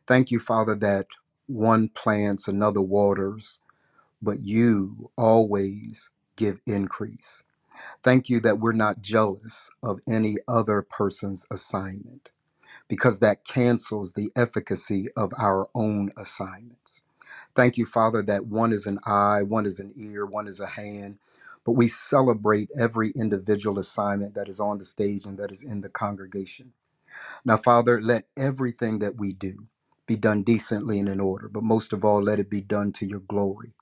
Thank you, Father, that one plants, another waters, but you always give increase. Thank you that we're not jealous of any other person's assignment because that cancels the efficacy of our own assignments. Thank you, Father, that one is an eye, one is an ear, one is a hand, but we celebrate every individual assignment that is on the stage and that is in the congregation. Now, Father, let everything that we do be done decently and in order, but most of all, let it be done to your glory.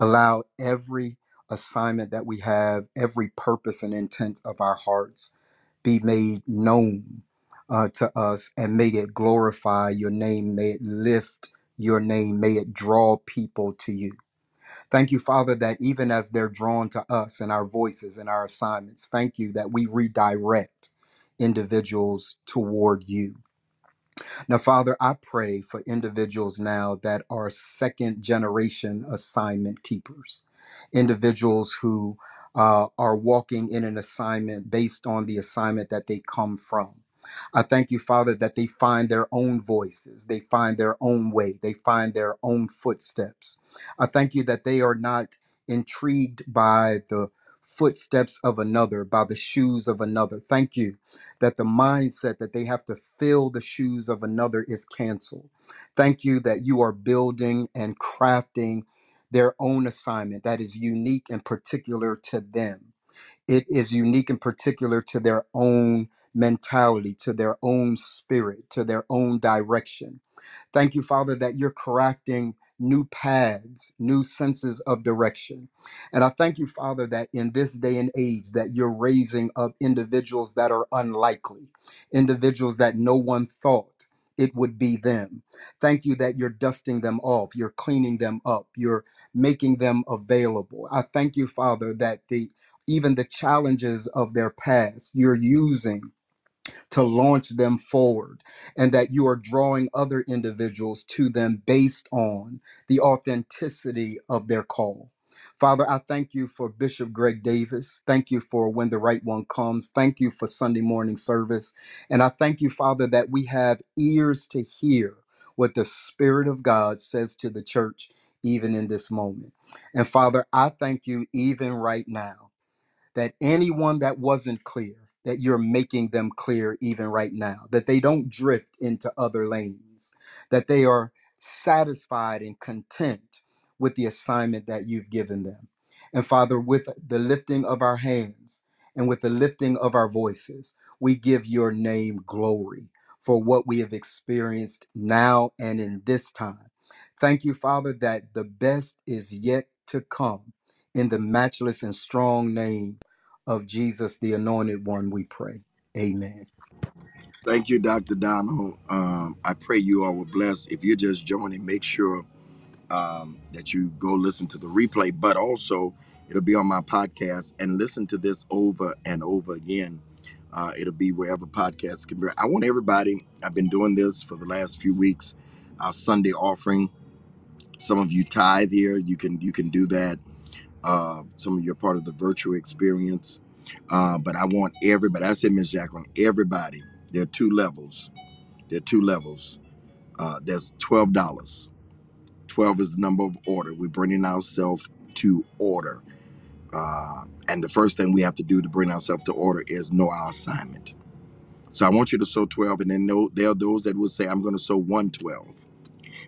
Allow every assignment that we have, every purpose and intent of our hearts be made known uh, to us and may it glorify your name, may it lift your name, may it draw people to you. Thank you, Father, that even as they're drawn to us and our voices and our assignments, thank you that we redirect individuals toward you. Now, Father, I pray for individuals now that are second generation assignment keepers, individuals who uh, are walking in an assignment based on the assignment that they come from. I thank you, Father, that they find their own voices, they find their own way, they find their own footsteps. I thank you that they are not intrigued by the footsteps of another, by the shoes of another. Thank you that the mindset that they have to fill the shoes of another is canceled. Thank you that you are building and crafting their own assignment that is unique and particular to them. It is unique and particular to their own mentality, to their own spirit, to their own direction. Thank you, Father, that you're crafting new paths, new senses of direction. And I thank you, Father, that in this day and age that you're raising up individuals that are unlikely, individuals that no one thought it would be them. Thank you that you're dusting them off, you're cleaning them up, you're making them available. I thank you, Father, that the even the challenges of their past. You're using to launch them forward, and that you are drawing other individuals to them based on the authenticity of their call. Father, I thank you for Bishop Greg Davis. Thank you for when the right one comes. Thank you for Sunday morning service. And I thank you, Father, that we have ears to hear what the Spirit of God says to the church, even in this moment. And Father, I thank you even right now that anyone that wasn't clear, that you're making them clear even right now, that they don't drift into other lanes, that they are satisfied and content with the assignment that you've given them. And Father, with the lifting of our hands and with the lifting of our voices, we give your name glory for what we have experienced now and in this time. Thank you, Father, that the best is yet to come in the matchless and strong name of Jesus, the anointed one, we pray. Amen. Thank you, Dr. Donald. Um, I pray you all were blessed. If you're just joining, make sure um, that you go listen to the replay, but also it'll be on my podcast and listen to this over and over again. Uh, it'll be wherever podcasts can be. I want everybody, I've been doing this for the last few weeks, our Sunday offering. Some of you tithe here, you can you can do that. Uh, some of you are part of the virtual experience. Uh, but I want everybody, I said Miss Jacqueline, everybody, there are two levels. There are two levels. Uh, there's twelve dollars 12 is the number of order. We're bringing ourselves to order. Uh, and the first thing we have to do to bring ourselves to order is know our assignment. So I want you to sow 12, and then know, there are those that will say, I'm going to sow 112.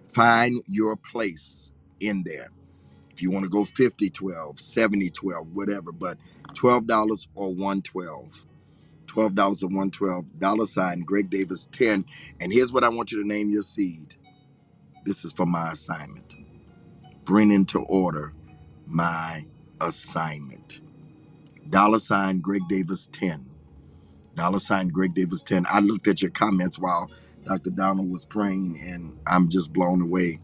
Find your place in there. You want to go 50 12, 70 12, whatever, but $12 or 112. $12 or 112, dollar sign Greg Davis 10. And here's what I want you to name your seed. This is for my assignment. Bring into order my assignment. Dollar sign Greg Davis 10. Dollar sign Greg Davis 10. I looked at your comments while Dr. Donald was praying, and I'm just blown away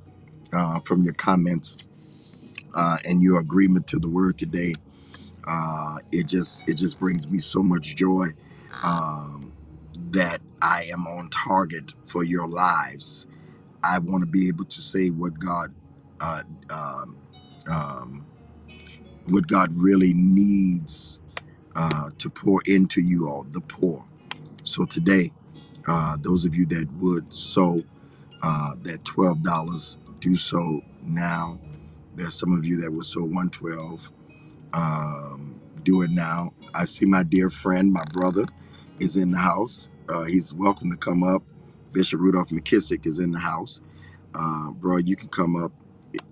uh, from your comments uh, and your agreement to the word today. Uh, it just it just brings me so much joy um, that I am on target for your lives. I want to be able to say what God uh, um, um, what God really needs uh, to pour into you all, the poor. So today, uh, those of you that would sow uh, that twelve dollars, do so now. There's some of you that will one twelve. Um, do it now. I see my dear friend, my brother, is in the house. Uh, he's welcome to come up. Bishop Rudolph McKissick is in the house. Uh, bro, you can come up.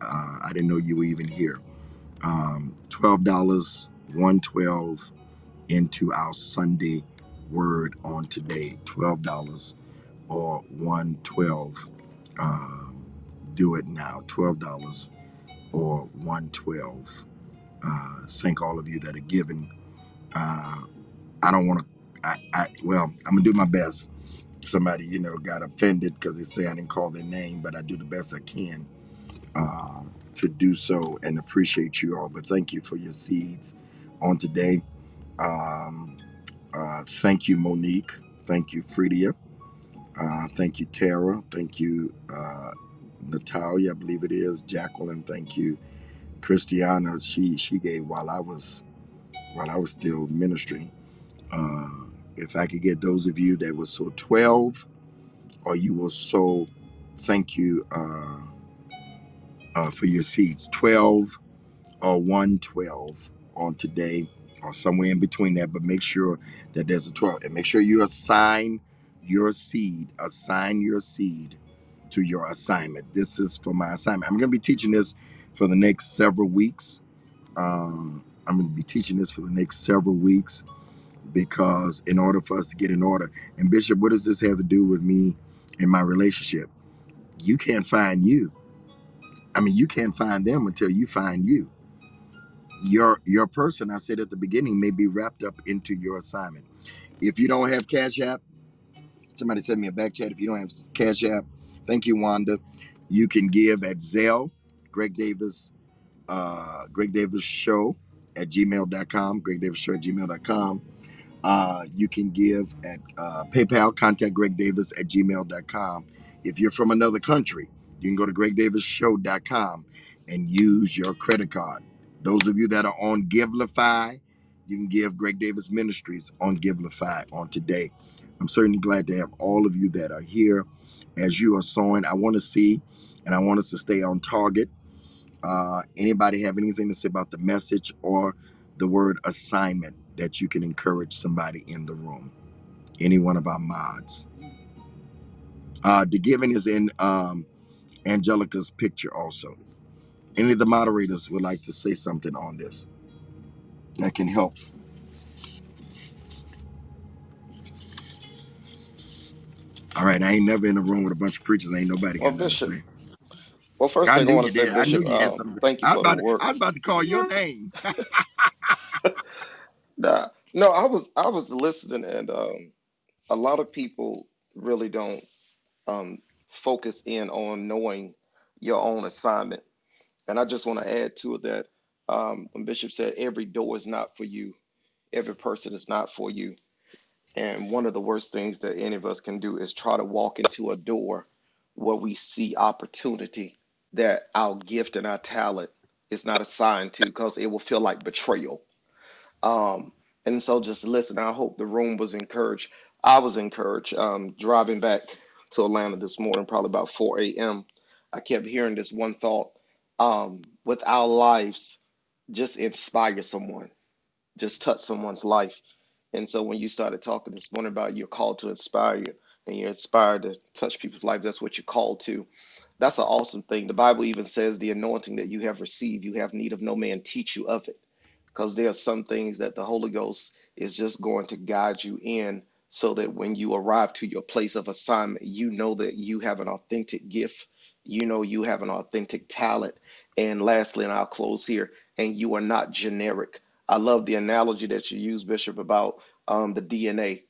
Uh, I didn't know you were even here um, twelve dollars, one twelve into our Sunday word on today. Twelve dollars or one twelve. Um, do it now. Twelve dollars or one twelve. Uh, thank all of you that are giving. Uh, I don't want to. I, I well, I'm gonna do my best. Somebody, you know, got offended because they say I didn't call their name, but I do the best I can um, to do so and appreciate you all. But thank you for your seeds on today. Um, uh, thank you, Monique. Thank you, Fredia. Uh, thank you, Tara. Thank you, uh, Natalia. I believe it is Jacqueline. Thank you, Christiana. She she gave while I was while I was still ministering. Uh, if I could get those of you that were so twelve, or you were so thank you uh, uh, for your seeds. Twelve or 112 on today or somewhere in between that, but make sure that there's a 12 and make sure you assign your seed, assign your seed to your assignment. This is for my assignment. I'm going to be teaching this for the next several weeks. Um, I'm going to be teaching this for the next several weeks because in order for us to get in order, and Bishop, what does this have to do with me and my relationship? You can't find you. I mean, you can't find them until you find you your your person i said at the beginning may be wrapped up into your assignment if you don't have cash app somebody send me a back chat if you don't have cash app thank you wanda you can give at zelle greg davis uh greg davis show at gmail.com, Greg Davis Show at gmail.com. Uh, you can give at uh, PayPal, contact Greg Davis at gmail.com. If you're from another country, you can go to gregdavisshow.com and use your credit card. Those of you that are on Givelify, you can give Greg Davis Ministries on Givelify on today. I'm certainly glad to have all of you that are here as you are sowing. I want to see and I want us to stay on target. Uh, anybody have anything to say about the message or the word assignment that you can encourage somebody in the room? Any one of our mods. Uh, the giving is in um, Angelica's picture also. Any of the moderators would like to say something on this that can help. All right, I ain't never in a room with a bunch of preachers. and Ain't nobody Well, got to Bishop. say. Well, first I thing I knew want you to say, did. I knew Bishop, you had um, something. Thank you I was the about to. I was about to call your name. Nah, no, I was I was listening, and um, a lot of people really don't um, focus in on knowing your own assignment. And I just want to add to it that um, when Bishop said every door is not for you, every person is not for you. And one of the worst things that any of us can do is try to walk into a door where we see opportunity that our gift and our talent is not assigned to because it will feel like betrayal. Um, and so just listen, I hope the room was encouraged. I was encouraged. Um, driving back to Atlanta this morning, probably about 4 a.m., I kept hearing this one thought um, with our lives, just inspire someone just touch someone's life. And so when you started talking this morning about your call to inspire you and you're inspired to touch people's life, that's what you're called to. That's an awesome thing. The Bible even says the anointing that you have received, you have need of no man teach you of it because there are some things that the Holy Ghost is just going to guide you in so that when you arrive to your place of assignment, you know that you have an authentic gift. You know you have an authentic talent. And lastly, and I'll close here, and you are not generic. I love the analogy that you use, Bishop, about um, the DNA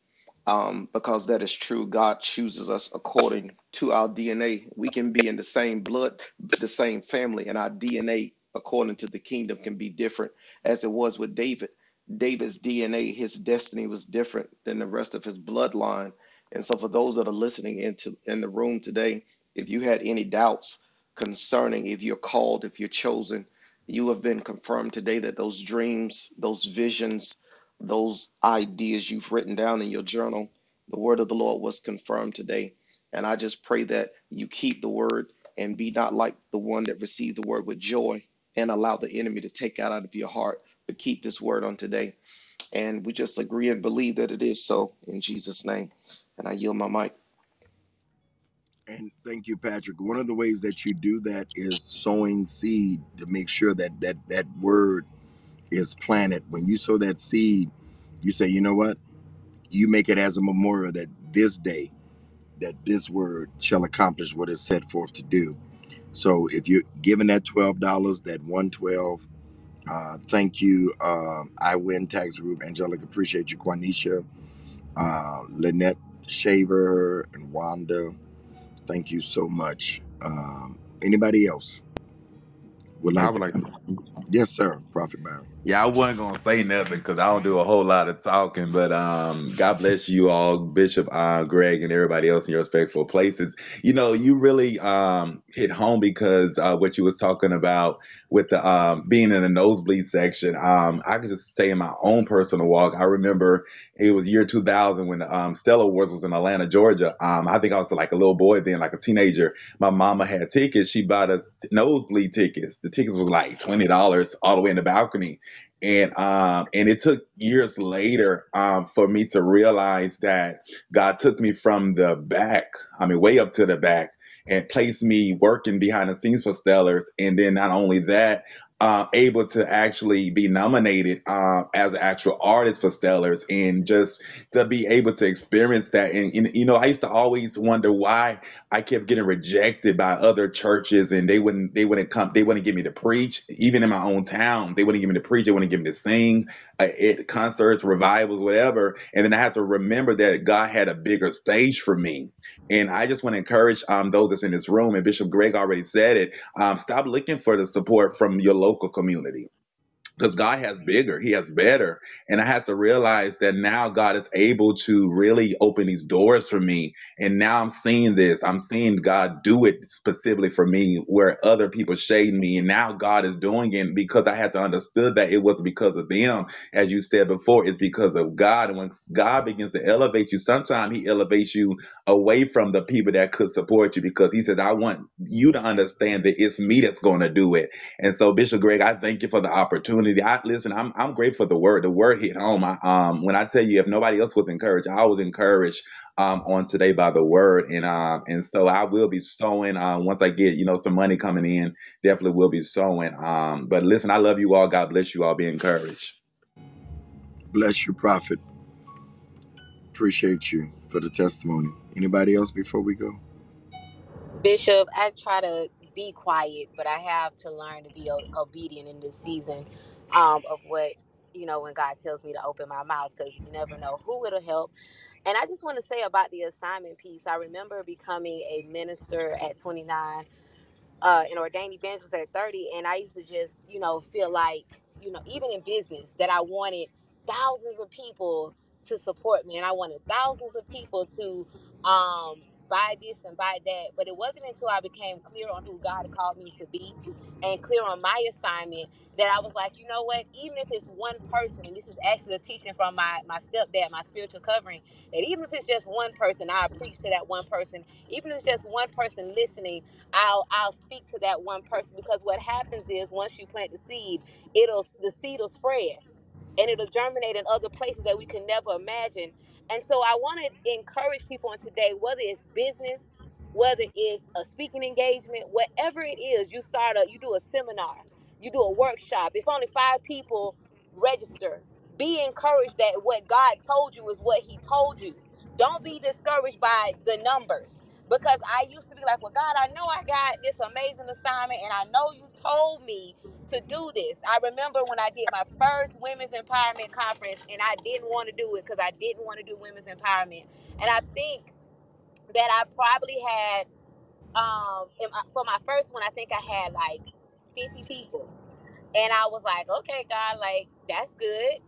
um, because that is true. God chooses us according to our DNA. We can be in the same blood, the same family, and our DNA, according to the kingdom, can be different, as it was with David. David's DNA, his destiny was different than the rest of his bloodline. And so, for those that are listening into in the room today, if you had any doubts concerning if you're called, if you're chosen, you have been confirmed today that those dreams, those visions, those ideas you've written down in your journal. The word of the Lord was confirmed today. And I just pray that you keep the word and be not like the one that received the word with joy and allow the enemy to take that out of your heart. But keep this word on today. And we just agree and believe that it is so in Jesus' name. And I yield my mic. And thank you, Patrick. One of the ways that you do that is sowing seed to make sure that that that word is planted. When you sow that seed, you say, you know what? You make it as a memorial that this day, that this word shall accomplish what is set forth to do. So if you're giving that twelve dollars, that one twelve, uh, thank you. Um, I win tax group. Angelica, appreciate you. Quanisha, uh, Lynette Shaver, and Wanda. Thank you so much. Um, anybody else would I like would to like to. Yes, sir. Prophet Byron. Yeah, I wasn't gonna say nothing because I don't do a whole lot of talking. But um, God bless you all, Bishop uh, Greg, and everybody else in your respectful places. You know, you really um hit home because uh, what you was talking about with the um being in the nosebleed section. Um, I could just say in my own personal walk, I remember it was year 2000 when the um Stellar Awards was in Atlanta, Georgia. Um, I think I was like a little boy then, like a teenager. My mama had tickets. She bought us nosebleed tickets. The tickets was like twenty dollars all the way in the balcony and um and it took years later um for me to realize that God took me from the back, I mean way up to the back and placed me working behind the scenes for Stellars. And then not only that uh, able to actually be nominated um, as an actual artist for Stellars and just to be able to experience that and, and you know I used to always wonder why I kept getting rejected by other churches, and they wouldn't they wouldn't come they wouldn't give me to preach. Even in my own town, they wouldn't give me to preach. They wouldn't give me to sing uh, at concerts, revivals, whatever. And then I have to remember that God had a bigger stage for me. And I just want to encourage um, those that's in this room, and Bishop Greg already said it. Um, stop looking for the support from your local community because God has bigger, He has better. And I had to realize that now God is able to really open these doors for me. And now I'm seeing this. I'm seeing God do it specifically for me where other people shade me. And now God is doing it because I had to understood that it was because of them. As you said before, it's because of God. And when God begins to elevate you, sometimes He elevates you away from the people that could support you because He says, I want you to understand that it's me that's going to do it and so, Bishop Greg, I thank you for the opportunity. I listen. I'm I'm grateful for the word. The word hit home. I, um, when I tell you, if nobody else was encouraged, I was encouraged um on today by the word, and um and so I will be sowing. Um, once I get you know some money coming in, definitely will be sowing. Um, but listen, I love you all. God bless you all. Be encouraged. Bless you, prophet. Appreciate you for the testimony. Anybody else before we go? Bishop, I try to be quiet, but I have to learn to be o- obedient in this season um, of what, you know, when God tells me to open my mouth, because you never know who it'll help. And I just want to say about the assignment piece, I remember becoming a minister at 29 uh, an ordained evangelist at 30, and I used to just, you know, feel like, you know, even in business, that I wanted thousands of people to support me, and I wanted thousands of people to um, buy this and buy that. But it wasn't until I became clear on who God called me to be and clear on my assignment that I was like, you know what? Even if it's one person, and this is actually a teaching from my my stepdad, my spiritual covering, that even if it's just one person, I preach to that one person. Even if it's just one person listening I'll I'll speak to that one person because what happens is once you plant the seed, it'll the seed will spread and it'll germinate in other places that we can never imagine. And so I want to encourage people on today, whether it's business, whether it's a speaking engagement, whatever it is, you start a you do a seminar, you do a workshop. If only five people register, be encouraged that what God told you is what He told you. Don't be discouraged by the numbers. Because I used to be like, well, God, I know I got this amazing assignment, and I know you told me to do this. I remember when I did my first women's empowerment conference and I didn't want to do it because I didn't want to do women's empowerment. And I think that I probably had um my, for my first one, I think I had like 50 people. And I was like, okay, God, like that's good.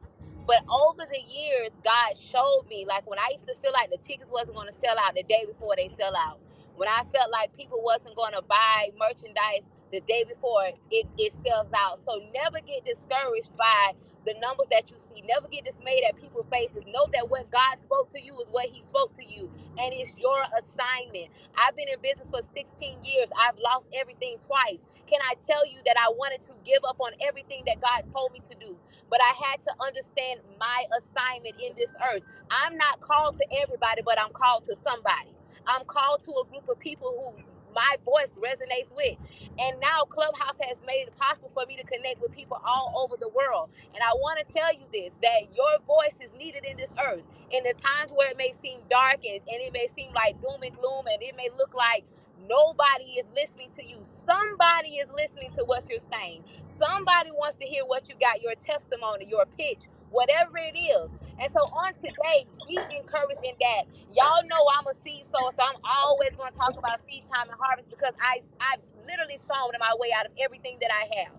But over the years, God showed me, like when I used to feel like the tickets wasn't going to sell out the day before they sell out, when I felt like people wasn't going to buy merchandise the day before it, it sells out. So never get discouraged by the numbers that you see. Never get dismayed at people's faces. Know that what God spoke to you is what He spoke to you, and it's your assignment. I've been in business for 16 years. I've lost everything twice. Can I tell you that I wanted to give up on everything that God told me to do? but I had to understand my assignment in this earth. I'm not called to everybody, but I'm called to somebody. I'm called to a group of people who my voice resonates with. And now Clubhouse has made it possible for me to connect with people all over the world. And I want to tell you this that your voice is needed in this earth. In the times where it may seem dark and, and it may seem like doom and gloom and it may look like nobody is listening to you, somebody is listening to what you're saying Somebody wants to hear what you got, your testimony, your pitch, whatever it is. And so on today, be encouraged in that. Y'all know I'm a seed sower, so I'm always going to talk about seed time and harvest because I, I've literally sown my way out of everything that I have.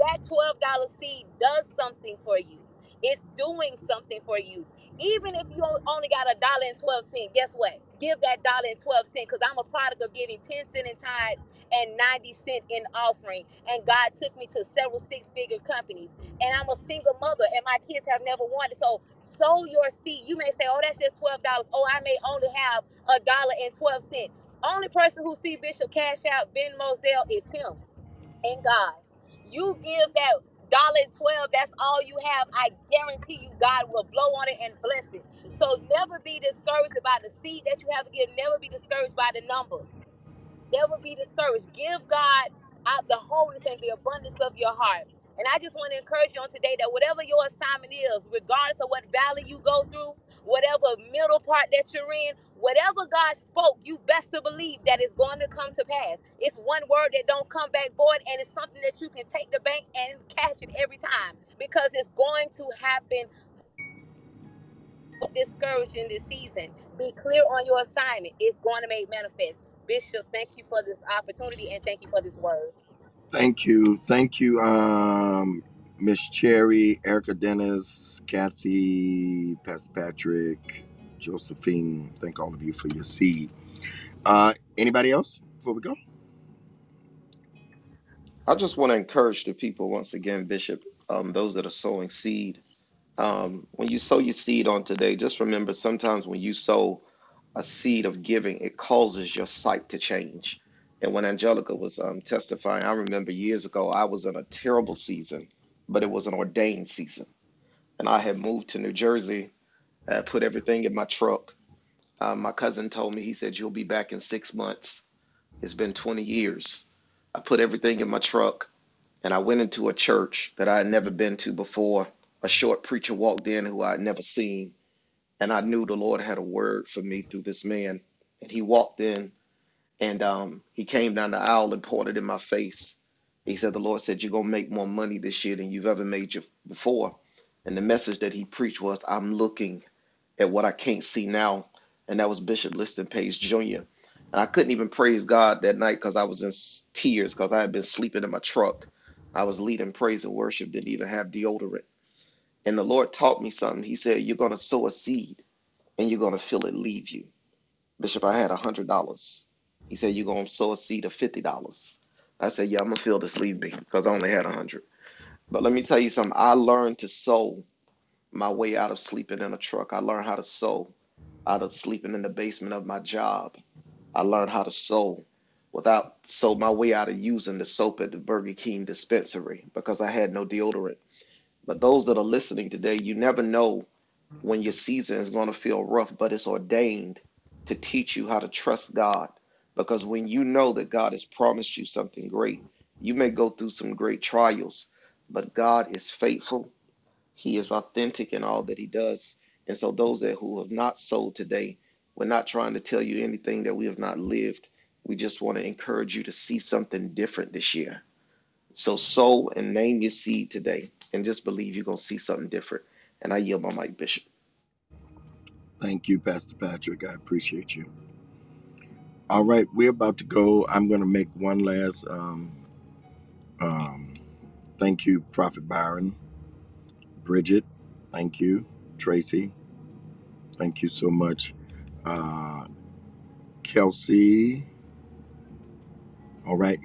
That $12 seed does something for you. It's doing something for you. Even if you only got a dollar and 12 cents, guess what? Give that dollar and 12 cents because I'm a product of giving 10 cents in tithes and 90 cent in offering. And god took me to several six figure companies. And i'm a single mother and my kids have never wanted so sow your seed. You may say oh that's just $12 oh i may only have a dollar and 12 cent. Only person who see bishop cash out ben moselle is him and god. You give that dollar 12 that's all you have i guarantee you god will blow on it and bless it so never be discouraged about the seed that you have to give never be discouraged by the numbers Never be discouraged. Give God out the wholeness and the abundance of your heart. And I just want to encourage you on today that whatever your assignment is, regardless of what valley you go through, whatever middle part that you're in, whatever God spoke, you best to believe that it's going to come to pass. It's one word that don't come back void, and it's something that you can take the bank and cash it every time because it's going to happen discouraged in this season. Be clear on your assignment. It's going to make manifest. Bishop, thank you for this opportunity and thank you for this word. Thank you. Thank you, um, Miss Cherry, Erica Dennis, Kathy, Pastor Patrick, Josephine. Thank all of you for your seed. Uh, anybody else before we go? I just want to encourage the people once again, Bishop, um, those that are sowing seed. Um, when you sow your seed on today, just remember sometimes when you sow a seed of giving, it causes your sight to change. And when Angelica was um, testifying, I remember years ago, I was in a terrible season, but it was an ordained season. And I had moved to New Jersey, I put everything in my truck. Um, my cousin told me, he said, You'll be back in six months. It's been 20 years. I put everything in my truck and I went into a church that I had never been to before. A short preacher walked in who I had never seen, and I knew the Lord had a word for me through this man. And he walked in and um, he came down the aisle and pointed in my face. He said, The Lord said, You're going to make more money this year than you've ever made before. And the message that he preached was, I'm looking at what I can't see now. And that was Bishop Liston Page Jr. And I couldn't even praise God that night because I was in tears because I had been sleeping in my truck. I was leading praise and worship, didn't even have deodorant. And the Lord taught me something. He said, You're going to sow a seed and you're going to feel it leave you. Bishop, I had a $100. He said, You're going to sow a seed of $50. I said, Yeah, I'm going to feel this leave me because I only had a 100 But let me tell you something. I learned to sow my way out of sleeping in a truck. I learned how to sew out of sleeping in the basement of my job. I learned how to sew without sew my way out of using the soap at the Burger King dispensary because I had no deodorant. But those that are listening today, you never know when your season is going to feel rough, but it's ordained to teach you how to trust God. Because when you know that God has promised you something great, you may go through some great trials, but God is faithful he is authentic in all that he does. And so those that who have not sold today, we're not trying to tell you anything that we have not lived. We just want to encourage you to see something different this year. So sow and name your seed today and just believe you're going to see something different. And I yield my mic, Bishop. Thank you, Pastor Patrick. I appreciate you. All right, we're about to go. I'm going to make one last um, um, thank you, Prophet Byron, Bridget. Thank you, Tracy. Thank you so much, uh, Kelsey. All right,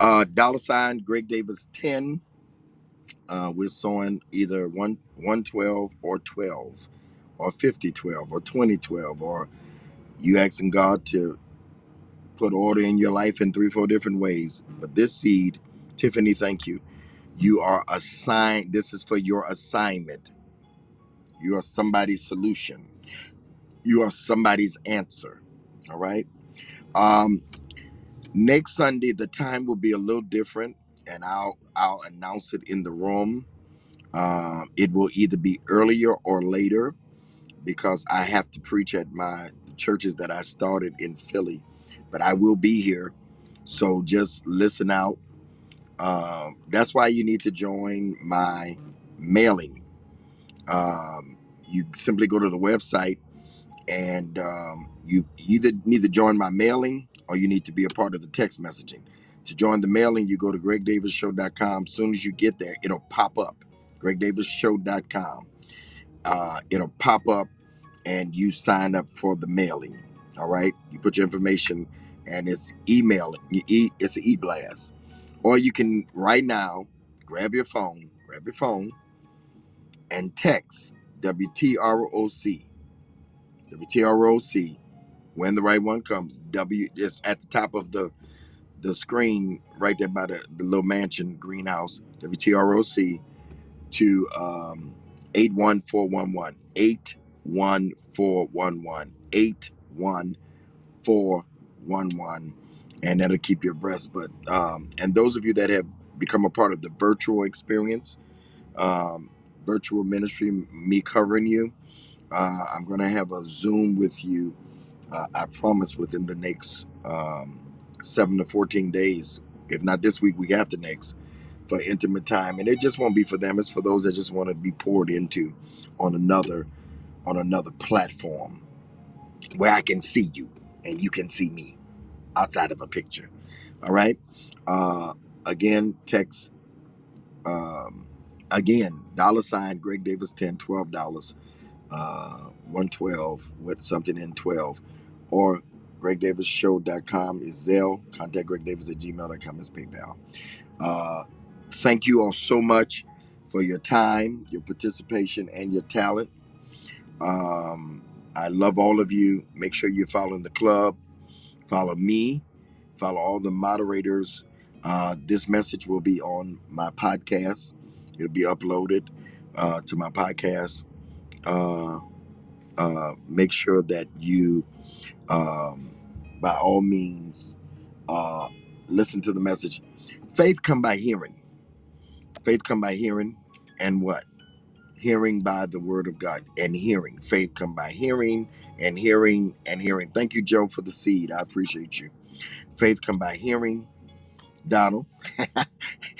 uh, dollar sign Greg Davis ten. Uh, we're sewing either one one twelve or twelve, or fifty twelve, or twenty twelve, or you asking God to put order in your life in three four different ways. But this seed, Tiffany, thank you You are assigned, this is for your assignment. You are somebody's solution. You are somebody's answer. All right. Um, next Sunday, the time will be a little different, and I'll I'll announce it in the room. Um, it will either be earlier or later because I have to preach at my churches that I started in Philly, but I will be here. So just listen out. Um, that's why you need to join my mailing um, you simply go to the website and um, you either need to join my mailing or you need to be a part of the text messaging. To join the mailing, you go to gregdavisshow.com. As soon as you get there, it'll pop up. gregdavisshow.com. Uh, it'll pop up and you sign up for the mailing. All right. You put your information and it's email. It's an e-blast. Or you can right now grab your phone, grab your phone and text WTROC. WTROC. When the right one comes, W just at the top of the the screen right there by the, the little mansion greenhouse, WTROC to um 81411. 81411. 81411. And that'll keep you abreast. But um and those of you that have become a part of the virtual experience, um, virtual ministry, me covering you. Uh, I'm going to have a Zoom with you, uh, I promise, within the next um, 7 to 14 days. If not this week, week after next, for intimate time. And it just won't be for them. It's for those that just want to be poured into on another on another platform where I can see you and you can see me outside of a picture. All right. Uh, again, text. Um, again, dollar sign Greg Davis 10, $12, uh, 112 with something in 12. Or gregdavisshow.com is Zelle. Contact Greg Davis at gmail.com is PayPal. Uh, thank you all so much for your time, your participation, and your talent. Um, I love all of you. Make sure you're following the club. Follow me. Follow all the moderators. Uh, this message will be on my podcast. It'll be uploaded uh, to my podcast. Uh, uh, make sure that you, um, by all means, uh, listen to the message. Faith come by hearing. Faith come by hearing, and what? Hearing by the word of God and hearing. Faith come by hearing and hearing and hearing. Thank you, Joe, for the seed. I appreciate you. Faith come by hearing, Donald,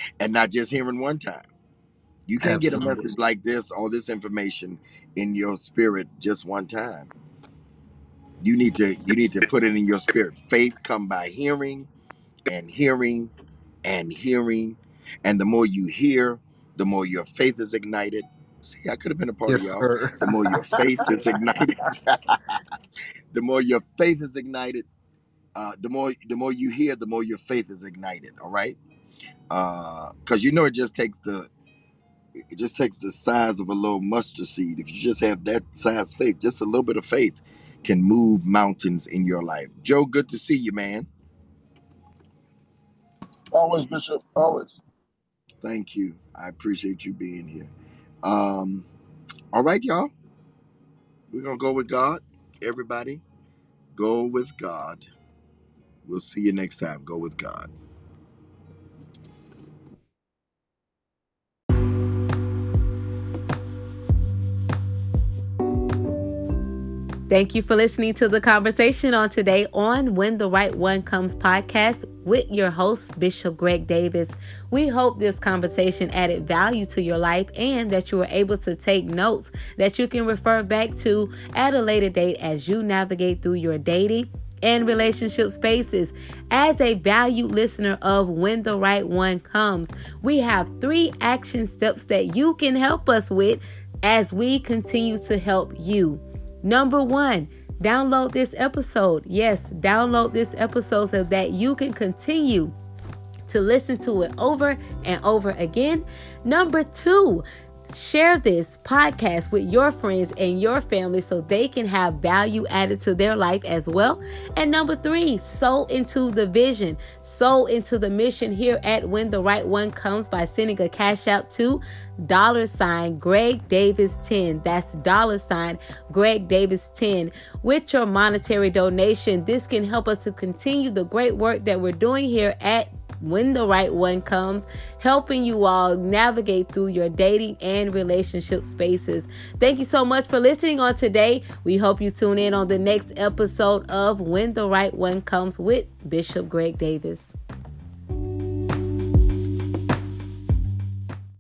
and not just hearing one time. You can't get a message like this, all this information in your spirit just one time. You need to you need to put it in your spirit. Faith come by hearing and hearing and hearing. And the more you hear, the more your faith is ignited. See, I could have been a part Yes, of y'all. sir. The more your faith is ignited, the more your faith is ignited. Uh, the more the more you hear, the more your faith is ignited. All right, because you know it just takes the it just takes the size of a little mustard seed. If you just have that size faith, just a little bit of faith can move mountains in your life. Joe, good to see you, man. Always, Bishop. Always. Thank you. I appreciate you being here. Um, all right, y'all. We're gonna go with God. Everybody, go with God. We'll see you next time. Go with God. Thank you for listening to the conversation on today on When the Right One Comes podcast with your host, Bishop Greg Davis. We hope this conversation added value to your life and that you were able to take notes that you can refer back to at a later date as you navigate through your dating and relationship spaces. As a valued listener of When the Right One Comes, we have three action steps that you can help us with as we continue to help you. Number one, download this episode. Yes, download this episode so that you can continue to listen to it over and over again. Number two, share this podcast with your friends and your family so they can have value added to their life as well. And number three, sow into the vision, sow into the mission here at When the Right One Comes by sending a cash out to dollar sign Greg Davis 10. That's dollar sign Greg Davis 10. With your monetary donation, this can help us to continue the great work that we're doing here at when the right one comes, helping you all navigate through your dating and relationship spaces. Thank you so much for listening on today. We hope you tune in on the next episode of When the Right One Comes with Bishop Greg Davis.